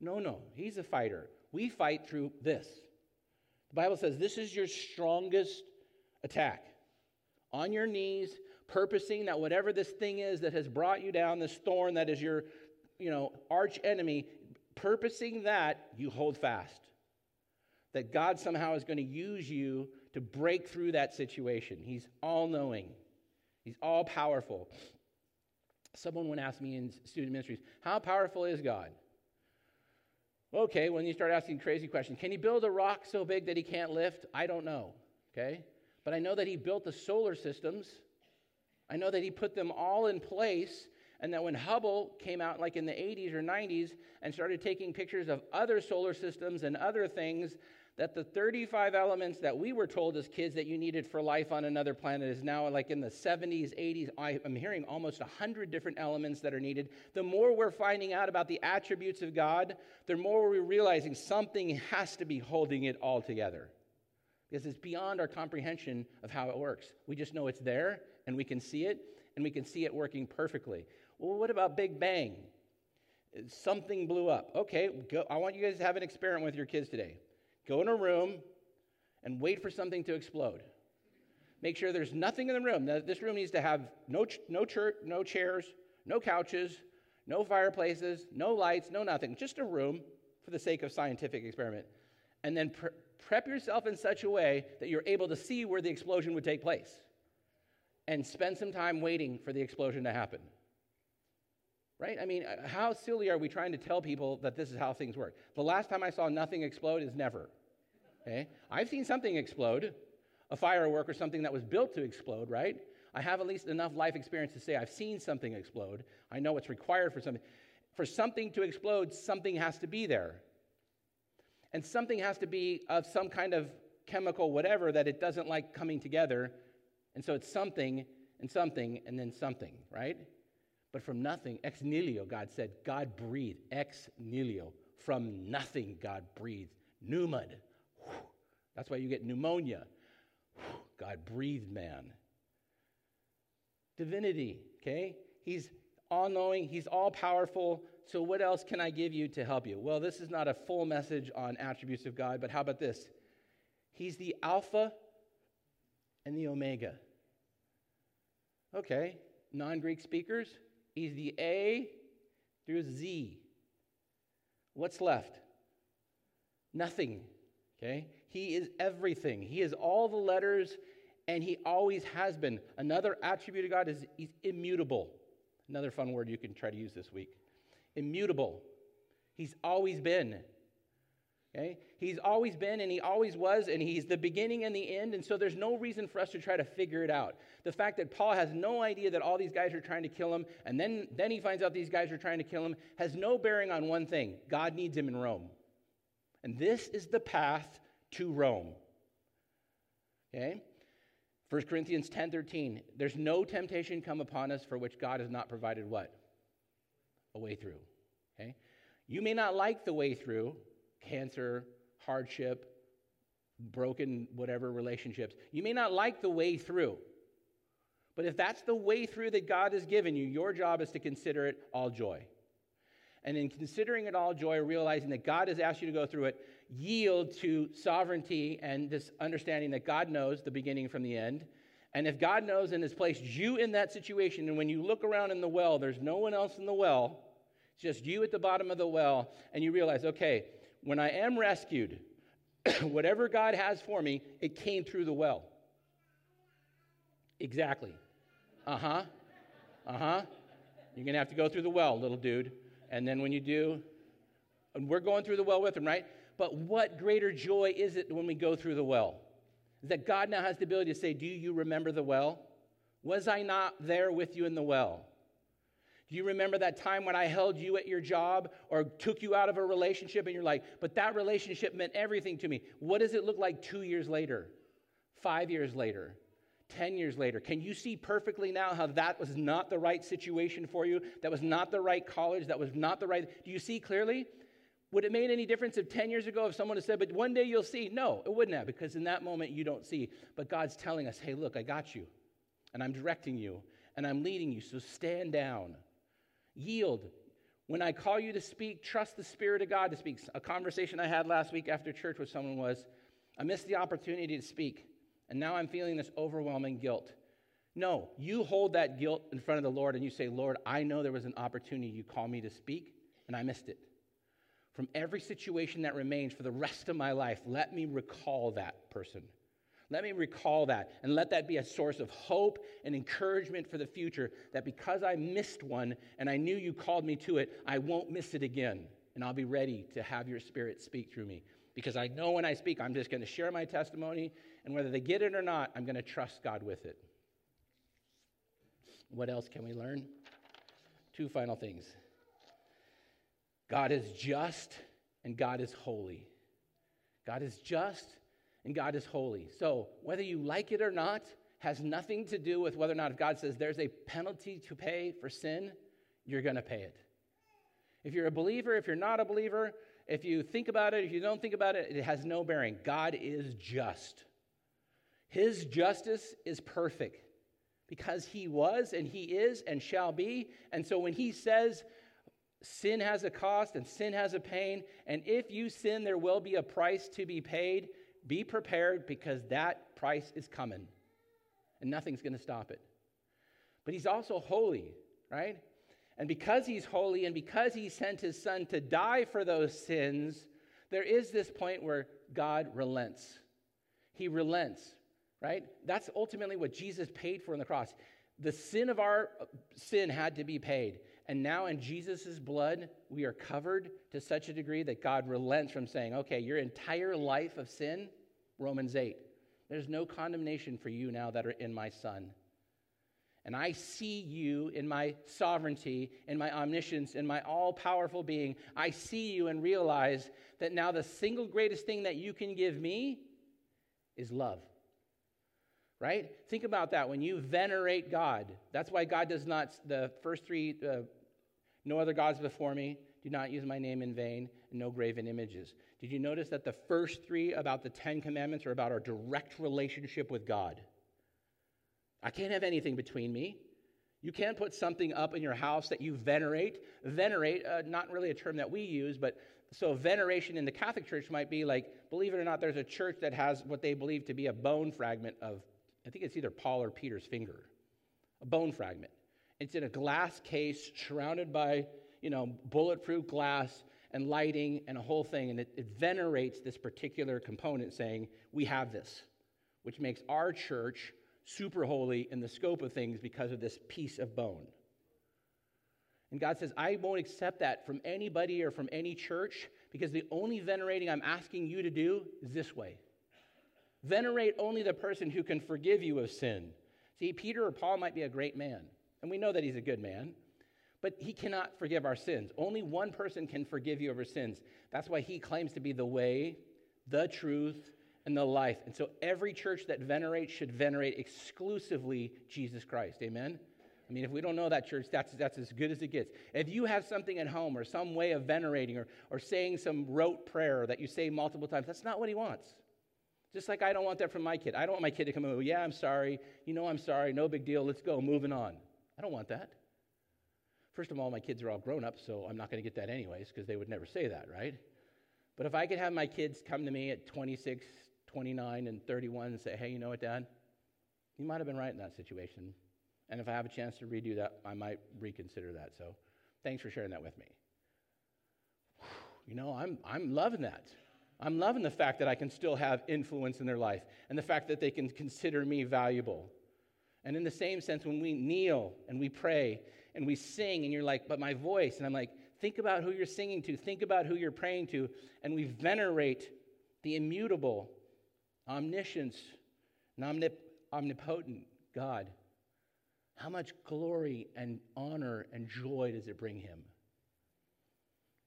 S1: No, no, He's a fighter. We fight through this. The Bible says this is your strongest attack. On your knees, purposing that whatever this thing is that has brought you down, this thorn that is your, you know, arch enemy, purposing that, you hold fast that God somehow is going to use you to break through that situation. He's all knowing, He's all powerful. Someone would ask me in student ministries, How powerful is God? Okay, when you start asking crazy questions, can he build a rock so big that he can't lift? I don't know, okay? But I know that he built the solar systems. I know that he put them all in place And that when Hubble came out, like in the 80s or 90s, and started taking pictures of other solar systems and other things, that the 35 elements that we were told as kids that you needed for life on another planet is now like in the 70s, 80s. I, am hearing almost 100 different elements that are needed. The more we're finding out about the attributes of God, the more we're realizing something has to be holding it all together. Because it's beyond our comprehension of how it works. We just know it's there and we can see it and we can see it working perfectly. Well, what about Big Bang? Something blew up. Okay, go, I want you guys to have an experiment with your kids today. Go in a room and wait for something to explode. Make sure there's nothing in the room. This room needs to have no, no, church, no chairs, no couches, no fireplaces, no lights, no nothing. Just a room for the sake of scientific experiment. And then pre- prep yourself in such a way that you're able to see where the explosion would take place. And spend some time waiting for the explosion to happen. Right? I mean, uh, how silly are we trying to tell people that this is how things work? The last time I saw nothing explode is never. Okay? I've seen something explode, a firework or something that was built to explode, right? I have at least enough life experience to say I've seen something explode. I know what's required for something. For something to explode, something has to be there. And something has to be of some kind of chemical, whatever, that it doesn't like coming together. And so it's something and something and then something, right? But from nothing, ex nihilo, God said, God breathed. Ex nihilo. From nothing, God breathed. Pneumad. That's why you get pneumonia. God breathed man. Divinity, okay? He's all knowing, he's all powerful. So, what else can I give you to help you? Well, this is not a full message on attributes of God, but how about this? He's the Alpha and the Omega. Okay, non Greek speakers, He's the A through Z. What's left? Nothing. Okay? He is everything. He is all the letters, and He always has been. Another attribute of God is He's immutable. Another fun word you can try to use this week. Immutable. He's always been. Okay? He's always been and he always was, and he's the beginning and the end, and so there's no reason for us to try to figure it out. The fact that Paul has no idea that all these guys are trying to kill him, and then, then he finds out these guys are trying to kill him, has no bearing on one thing God needs him in Rome. And this is the path to Rome. Okay? 1 Corinthians 10 13. There's no temptation come upon us for which God has not provided what? A way through. Okay? You may not like the way through, cancer, hardship, broken whatever relationships. You may not like the way through. But if that's the way through that God has given you, your job is to consider it all joy. And in considering it all joy, realizing that God has asked you to go through it, yield to sovereignty and this understanding that God knows the beginning from the end. And if God knows and has placed you in that situation, and when you look around in the well, there's no one else in the well, it's just you at the bottom of the well, and you realize, okay, when I am rescued, whatever God has for me, it came through the well. Exactly. Uh huh. Uh huh. You're going to have to go through the well, little dude. And then when you do, and we're going through the well with him, right? But what greater joy is it when we go through the well? That God now has the ability to say, Do you remember the well? Was I not there with you in the well? Do you remember that time when I held you at your job or took you out of a relationship and you're like, but that relationship meant everything to me? What does it look like two years later, five years later, 10 years later? Can you see perfectly now how that was not the right situation for you? That was not the right college? That was not the right. Do you see clearly? Would it made any difference if 10 years ago if someone had said, but one day you'll see? No, it wouldn't have, because in that moment you don't see. But God's telling us, hey, look, I got you, and I'm directing you, and I'm leading you, so stand down. Yield. When I call you to speak, trust the Spirit of God to speak. A conversation I had last week after church with someone was I missed the opportunity to speak, and now I'm feeling this overwhelming guilt. No, you hold that guilt in front of the Lord and you say, Lord, I know there was an opportunity you called me to speak, and I missed it. From every situation that remains for the rest of my life, let me recall that person. Let me recall that and let that be a source of hope and encouragement for the future that because I missed one and I knew you called me to it, I won't miss it again. And I'll be ready to have your spirit speak through me. Because I know when I speak, I'm just going to share my testimony, and whether they get it or not, I'm going to trust God with it. What else can we learn? two final things God is just and God is holy. God is just and God is holy. So, whether you like it or not, has nothing to do with whether or not if God says there's a penalty to pay for sin, you're going to pay it. If you're a believer, if you're not a believer, if you think about it, if you don't think about it, it has no bearing. God is just. His justice is perfect because he was and he is and shall be. And so when he says sin has a cost and sin has a pain, and if you sin, there will be a price to be paid, be prepared because that price is coming and nothing's going to stop it. But he's also holy, right? And because he's holy and because he sent his son to die for those sins, there is this point where God relents. He relents, right? That's ultimately what Jesus paid for on the cross. The sin of our sin had to be paid. And now in Jesus' blood, we are covered to such a degree that God relents from saying, okay, your entire life of sin, Romans 8, there's no condemnation for you now that are in my Son. And I see you in my sovereignty, in my omniscience, in my all powerful being. I see you and realize that now the single greatest thing that you can give me is love. Right? Think about that. When you venerate God, that's why God does not, the first three, uh, no other gods before me, do not use my name in vain, and no graven images. Did you notice that the first three about the Ten Commandments are about our direct relationship with God? I can't have anything between me. You can't put something up in your house that you venerate. Venerate, uh, not really a term that we use, but so veneration in the Catholic Church might be like, believe it or not, there's a church that has what they believe to be a bone fragment of, I think it's either Paul or Peter's finger, a bone fragment. It's in a glass case surrounded by, you know, bulletproof glass and lighting and a whole thing. And it, it venerates this particular component, saying, We have this, which makes our church super holy in the scope of things because of this piece of bone. And God says, I won't accept that from anybody or from any church because the only venerating I'm asking you to do is this way venerate only the person who can forgive you of sin. See, Peter or Paul might be a great man, and we know that he's a good man but he cannot forgive our sins. Only one person can forgive you of your sins. That's why he claims to be the way, the truth, and the life. And so every church that venerates should venerate exclusively Jesus Christ. Amen? I mean, if we don't know that church, that's, that's as good as it gets. If you have something at home or some way of venerating or, or saying some rote prayer that you say multiple times, that's not what he wants. Just like I don't want that from my kid. I don't want my kid to come and go, yeah, I'm sorry. You know I'm sorry. No big deal. Let's go. Moving on. I don't want that. First of all, my kids are all grown up, so I'm not going to get that anyways because they would never say that, right? But if I could have my kids come to me at 26, 29, and 31 and say, hey, you know what, Dad? You might have been right in that situation. And if I have a chance to redo that, I might reconsider that. So thanks for sharing that with me. You know, I'm, I'm loving that. I'm loving the fact that I can still have influence in their life and the fact that they can consider me valuable. And in the same sense, when we kneel and we pray and we sing, and you're like, but my voice. And I'm like, think about who you're singing to, think about who you're praying to. And we venerate the immutable, omniscience, and omnipotent God. How much glory and honor and joy does it bring him?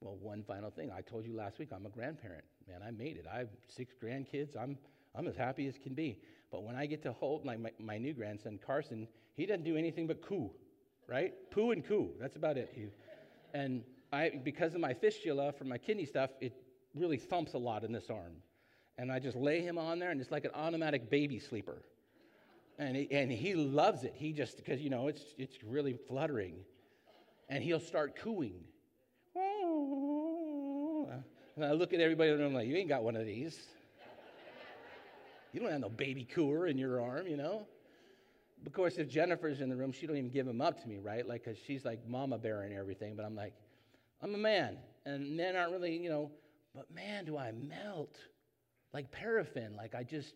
S1: Well, one final thing. I told you last week I'm a grandparent. Man, I made it. I have six grandkids. I'm, I'm as happy as can be. But when I get to hold my, my, my new grandson, Carson, he doesn't do anything but coo right? Poo and coo. That's about it. And I, because of my fistula from my kidney stuff, it really thumps a lot in this arm. And I just lay him on there, and it's like an automatic baby sleeper. And he, and he loves it. He just, because, you know, it's, it's really fluttering. And he'll start cooing. And I look at everybody and I'm like, you ain't got one of these. You don't have no baby cooer in your arm, you know? of course, if Jennifer's in the room, she don't even give him up to me, right? Like, cause she's like mama bear and everything. But I'm like, I'm a man, and men aren't really, you know. But man, do I melt like paraffin? Like I just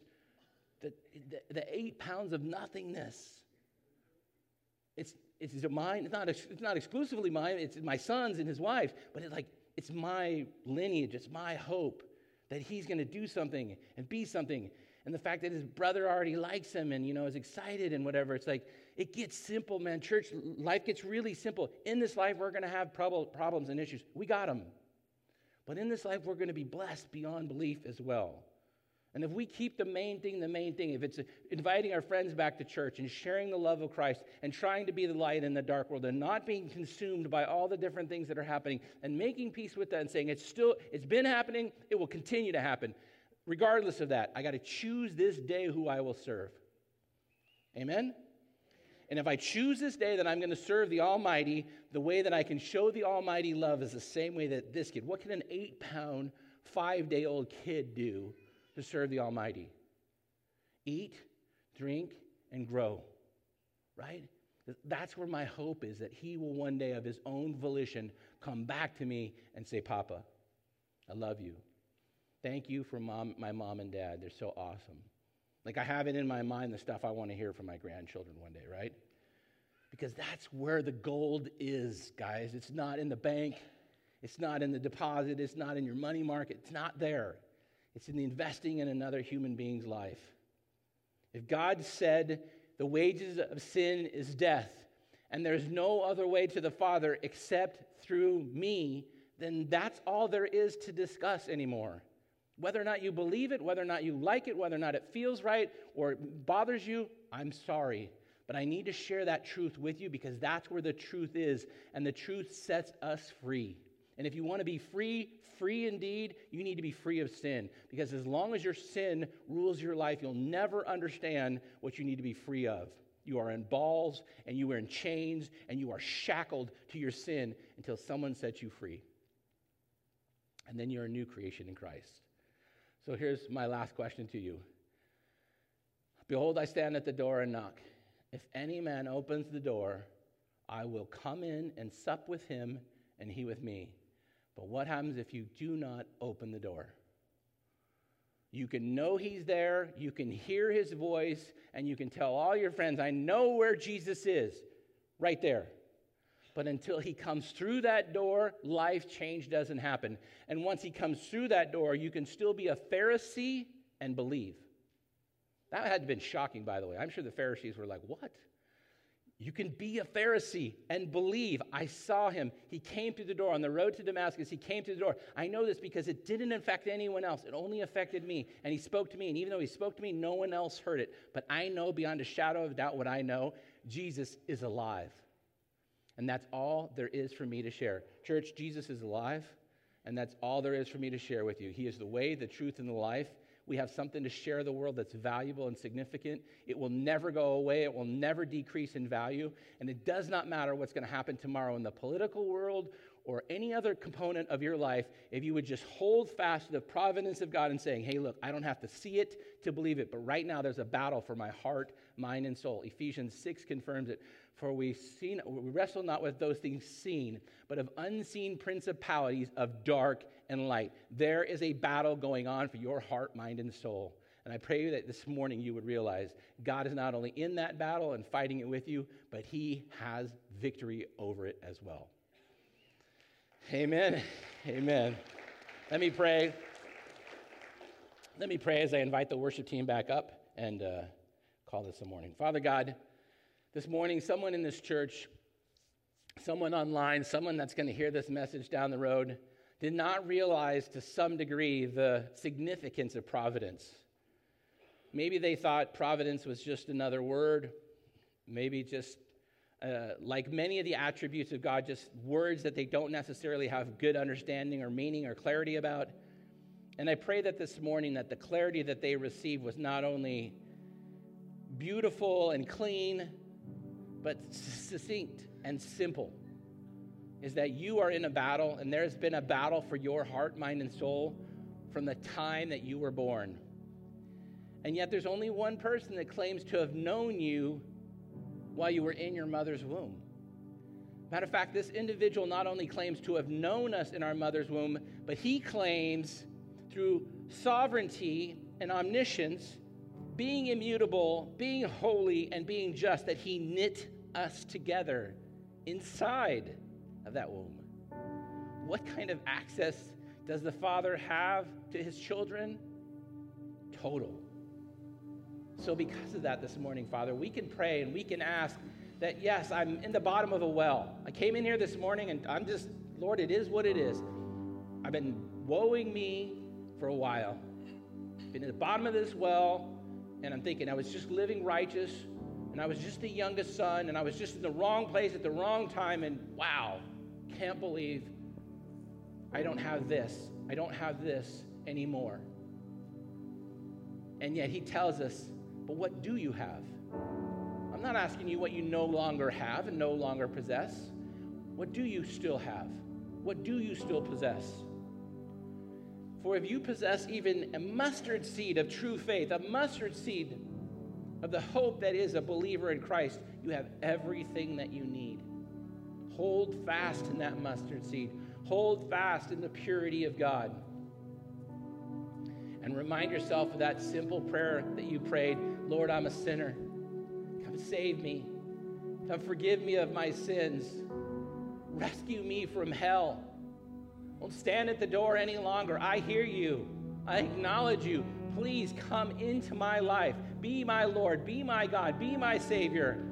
S1: the the, the eight pounds of nothingness. It's it's mine. It's not it's not exclusively mine. It's my son's and his wife. But it's like it's my lineage. It's my hope that he's going to do something and be something. And the fact that his brother already likes him and you know is excited and whatever it's like it gets simple man. Church life gets really simple. In this life we're going to have problems and issues. We got them but in this life we're going to be blessed beyond belief as well and if we keep the main thing the main thing if it's inviting our friends back to church and sharing the love of christ and trying to be the light in the dark world and not being consumed by all the different things that are happening and making peace with that and saying it's still it's been happening it will continue to happen regardless of that, I got to choose this day who I will serve. Amen? And if I choose this day that I'm going to serve the Almighty, the way that I can show the Almighty love is the same way that this kid. What can an eight pound, five day old kid do to serve the Almighty? Eat, drink, and grow, right? That's where my hope is that he will one day, of his own volition, come back to me and say, Papa, I love you. Thank you for mom, my mom and dad. They're so awesome. Like I have it in my mind the stuff I want to hear from my grandchildren one day, right? Because that's where the gold is, guys. It's not in the bank, it's not in the deposit, it's not in your money market, it's not there. It's in the investing in another human being's life. If God said the wages of sin is death, and there's no other way to the Father except through me, then that's all there is to discuss anymore. Whether or not you believe it, whether or not you like it, whether or not it feels right or bothers you, I'm sorry. But I need to share that truth with you because that's where the truth is. And the truth sets us free. And if you want to be free, free indeed, you need to be free of sin. Because as long as your sin rules your life, you'll never understand what you need to be free of. You are in balls and you are in chains and you are shackled to your sin until someone sets you free. And then you're a new creation in Christ. So here's my last question to you Behold, I stand at the door and knock. If any man opens the door, I will come in and sup with him and he with me. But what happens if you do not open the door? You can know he's there, you can hear his voice, and you can tell all your friends, I know where Jesus is, right there. But until he comes through that door, life change doesn't happen. And once he comes through that door, you can still be a Pharisee and believe. That had been shocking, by the way. I'm sure the Pharisees were like, What? You can be a Pharisee and believe. I saw him. He came through the door on the road to Damascus. He came through the door. I know this because it didn't affect anyone else. It only affected me. And he spoke to me. And even though he spoke to me, no one else heard it. But I know beyond a shadow of doubt what I know Jesus is alive. And that's all there is for me to share. Church, Jesus is alive, and that's all there is for me to share with you. He is the way, the truth, and the life. We have something to share the world that's valuable and significant. It will never go away, it will never decrease in value, and it does not matter what's going to happen tomorrow in the political world or any other component of your life if you would just hold fast to the providence of God and saying, hey, look, I don't have to see it to believe it, but right now there's a battle for my heart, mind, and soul. Ephesians 6 confirms it. For we, seen, we wrestle not with those things seen, but of unseen principalities of dark and light. There is a battle going on for your heart, mind, and soul. And I pray that this morning you would realize God is not only in that battle and fighting it with you, but He has victory over it as well. Amen. Amen. Let me pray. Let me pray as I invite the worship team back up and uh, call this a morning. Father God, this morning, someone in this church, someone online, someone that's going to hear this message down the road, did not realize to some degree the significance of providence. Maybe they thought providence was just another word, maybe just uh, like many of the attributes of God, just words that they don't necessarily have good understanding or meaning or clarity about. And I pray that this morning that the clarity that they received was not only beautiful and clean, but succinct and simple is that you are in a battle, and there's been a battle for your heart, mind, and soul from the time that you were born. And yet, there's only one person that claims to have known you while you were in your mother's womb. Matter of fact, this individual not only claims to have known us in our mother's womb, but he claims through sovereignty and omniscience being immutable, being holy, and being just, that He knit us together inside of that womb. What kind of access does the Father have to His children? Total, So, because of that this morning, Father, we can pray and we can ask that, yes, I'm in the bottom of a well. I came in here this morning and I'm just, Lord, it is what it is. I've been woeing me for a while. Been at the bottom of this well, and I'm thinking I was just living righteous, and I was just the youngest son, and I was just in the wrong place at the wrong time, and wow, can't believe I don't have this. I don't have this anymore. And yet he tells us, but what do you have? I'm not asking you what you no longer have and no longer possess. What do you still have? What do you still possess? For if you possess even a mustard seed of true faith, a mustard seed of the hope that is a believer in Christ, you have everything that you need. Hold fast in that mustard seed. Hold fast in the purity of God. And remind yourself of that simple prayer that you prayed Lord, I'm a sinner. Come save me. Come forgive me of my sins. Rescue me from hell. Don't stand at the door any longer. I hear you. I acknowledge you. Please come into my life. Be my Lord. Be my God. Be my Savior.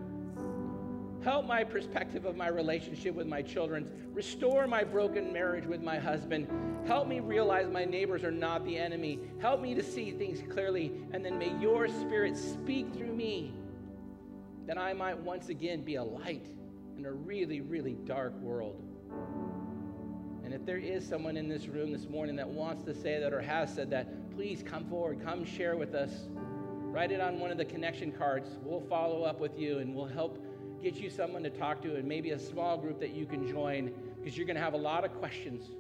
S1: Help my perspective of my relationship with my children. Restore my broken marriage with my husband. Help me realize my neighbors are not the enemy. Help me to see things clearly. And then may your spirit speak through me that I might once again be a light in a really, really dark world. And if there is someone in this room this morning that wants to say that or has said that, please come forward, come share with us. Write it on one of the connection cards. We'll follow up with you and we'll help get you someone to talk to and maybe a small group that you can join because you're going to have a lot of questions.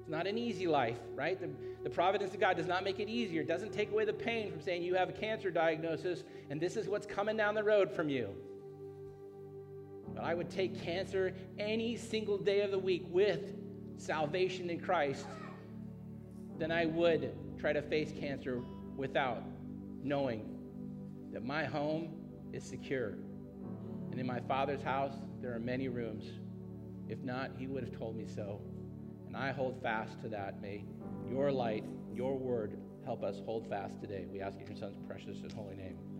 S1: It's not an easy life, right? The, the providence of God does not make it easier. It doesn't take away the pain from saying you have a cancer diagnosis and this is what's coming down the road from you. But I would take cancer any single day of the week with salvation in Christ than I would try to face cancer without knowing that my home is secure. And in my Father's house, there are many rooms. If not, He would have told me so. And I hold fast to that. May your light, your word, help us hold fast today. We ask in your Son's precious and holy name.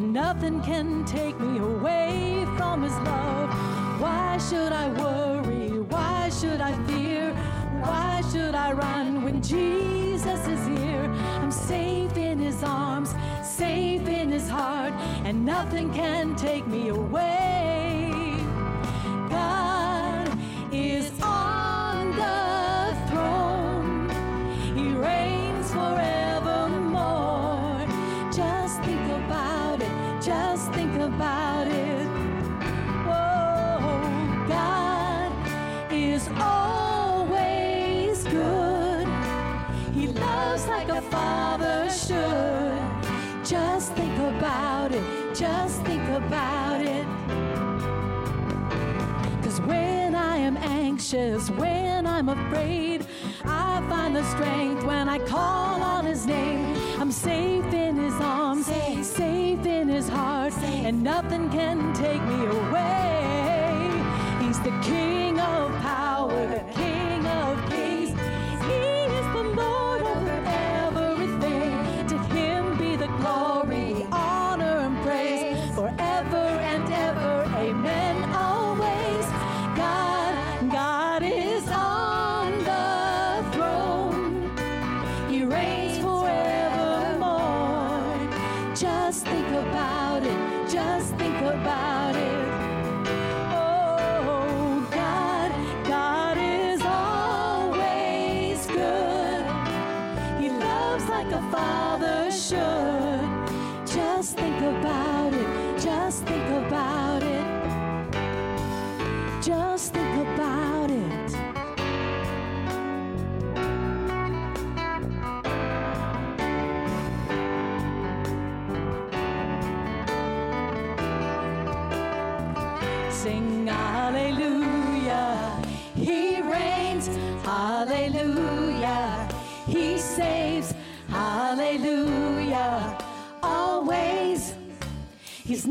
S2: And nothing can take me away from his love. Why should I worry? Why should I fear? Why should I run when Jesus is here? I'm safe in his arms, safe in his heart, and nothing can take me away. About it. just think about it. Oh, God is always good. He loves like a father should. Just think about it. Just think about it. Cause when I am anxious, when I'm afraid, I find the strength when I call on his name. I'm safe arms, safe, safe in his heart, safe. and nothing can take me away.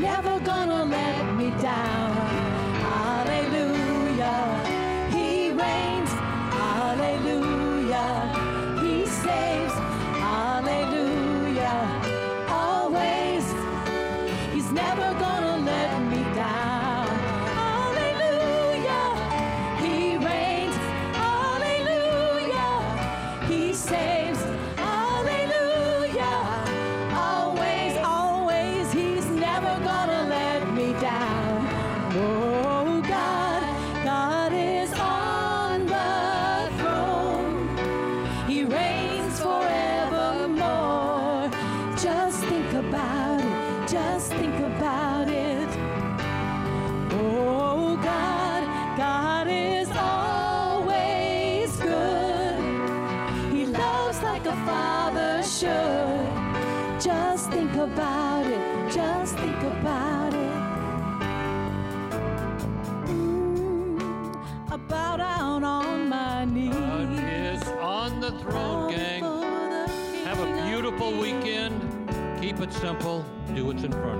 S2: Never gonna let
S3: simple. Do what's in front of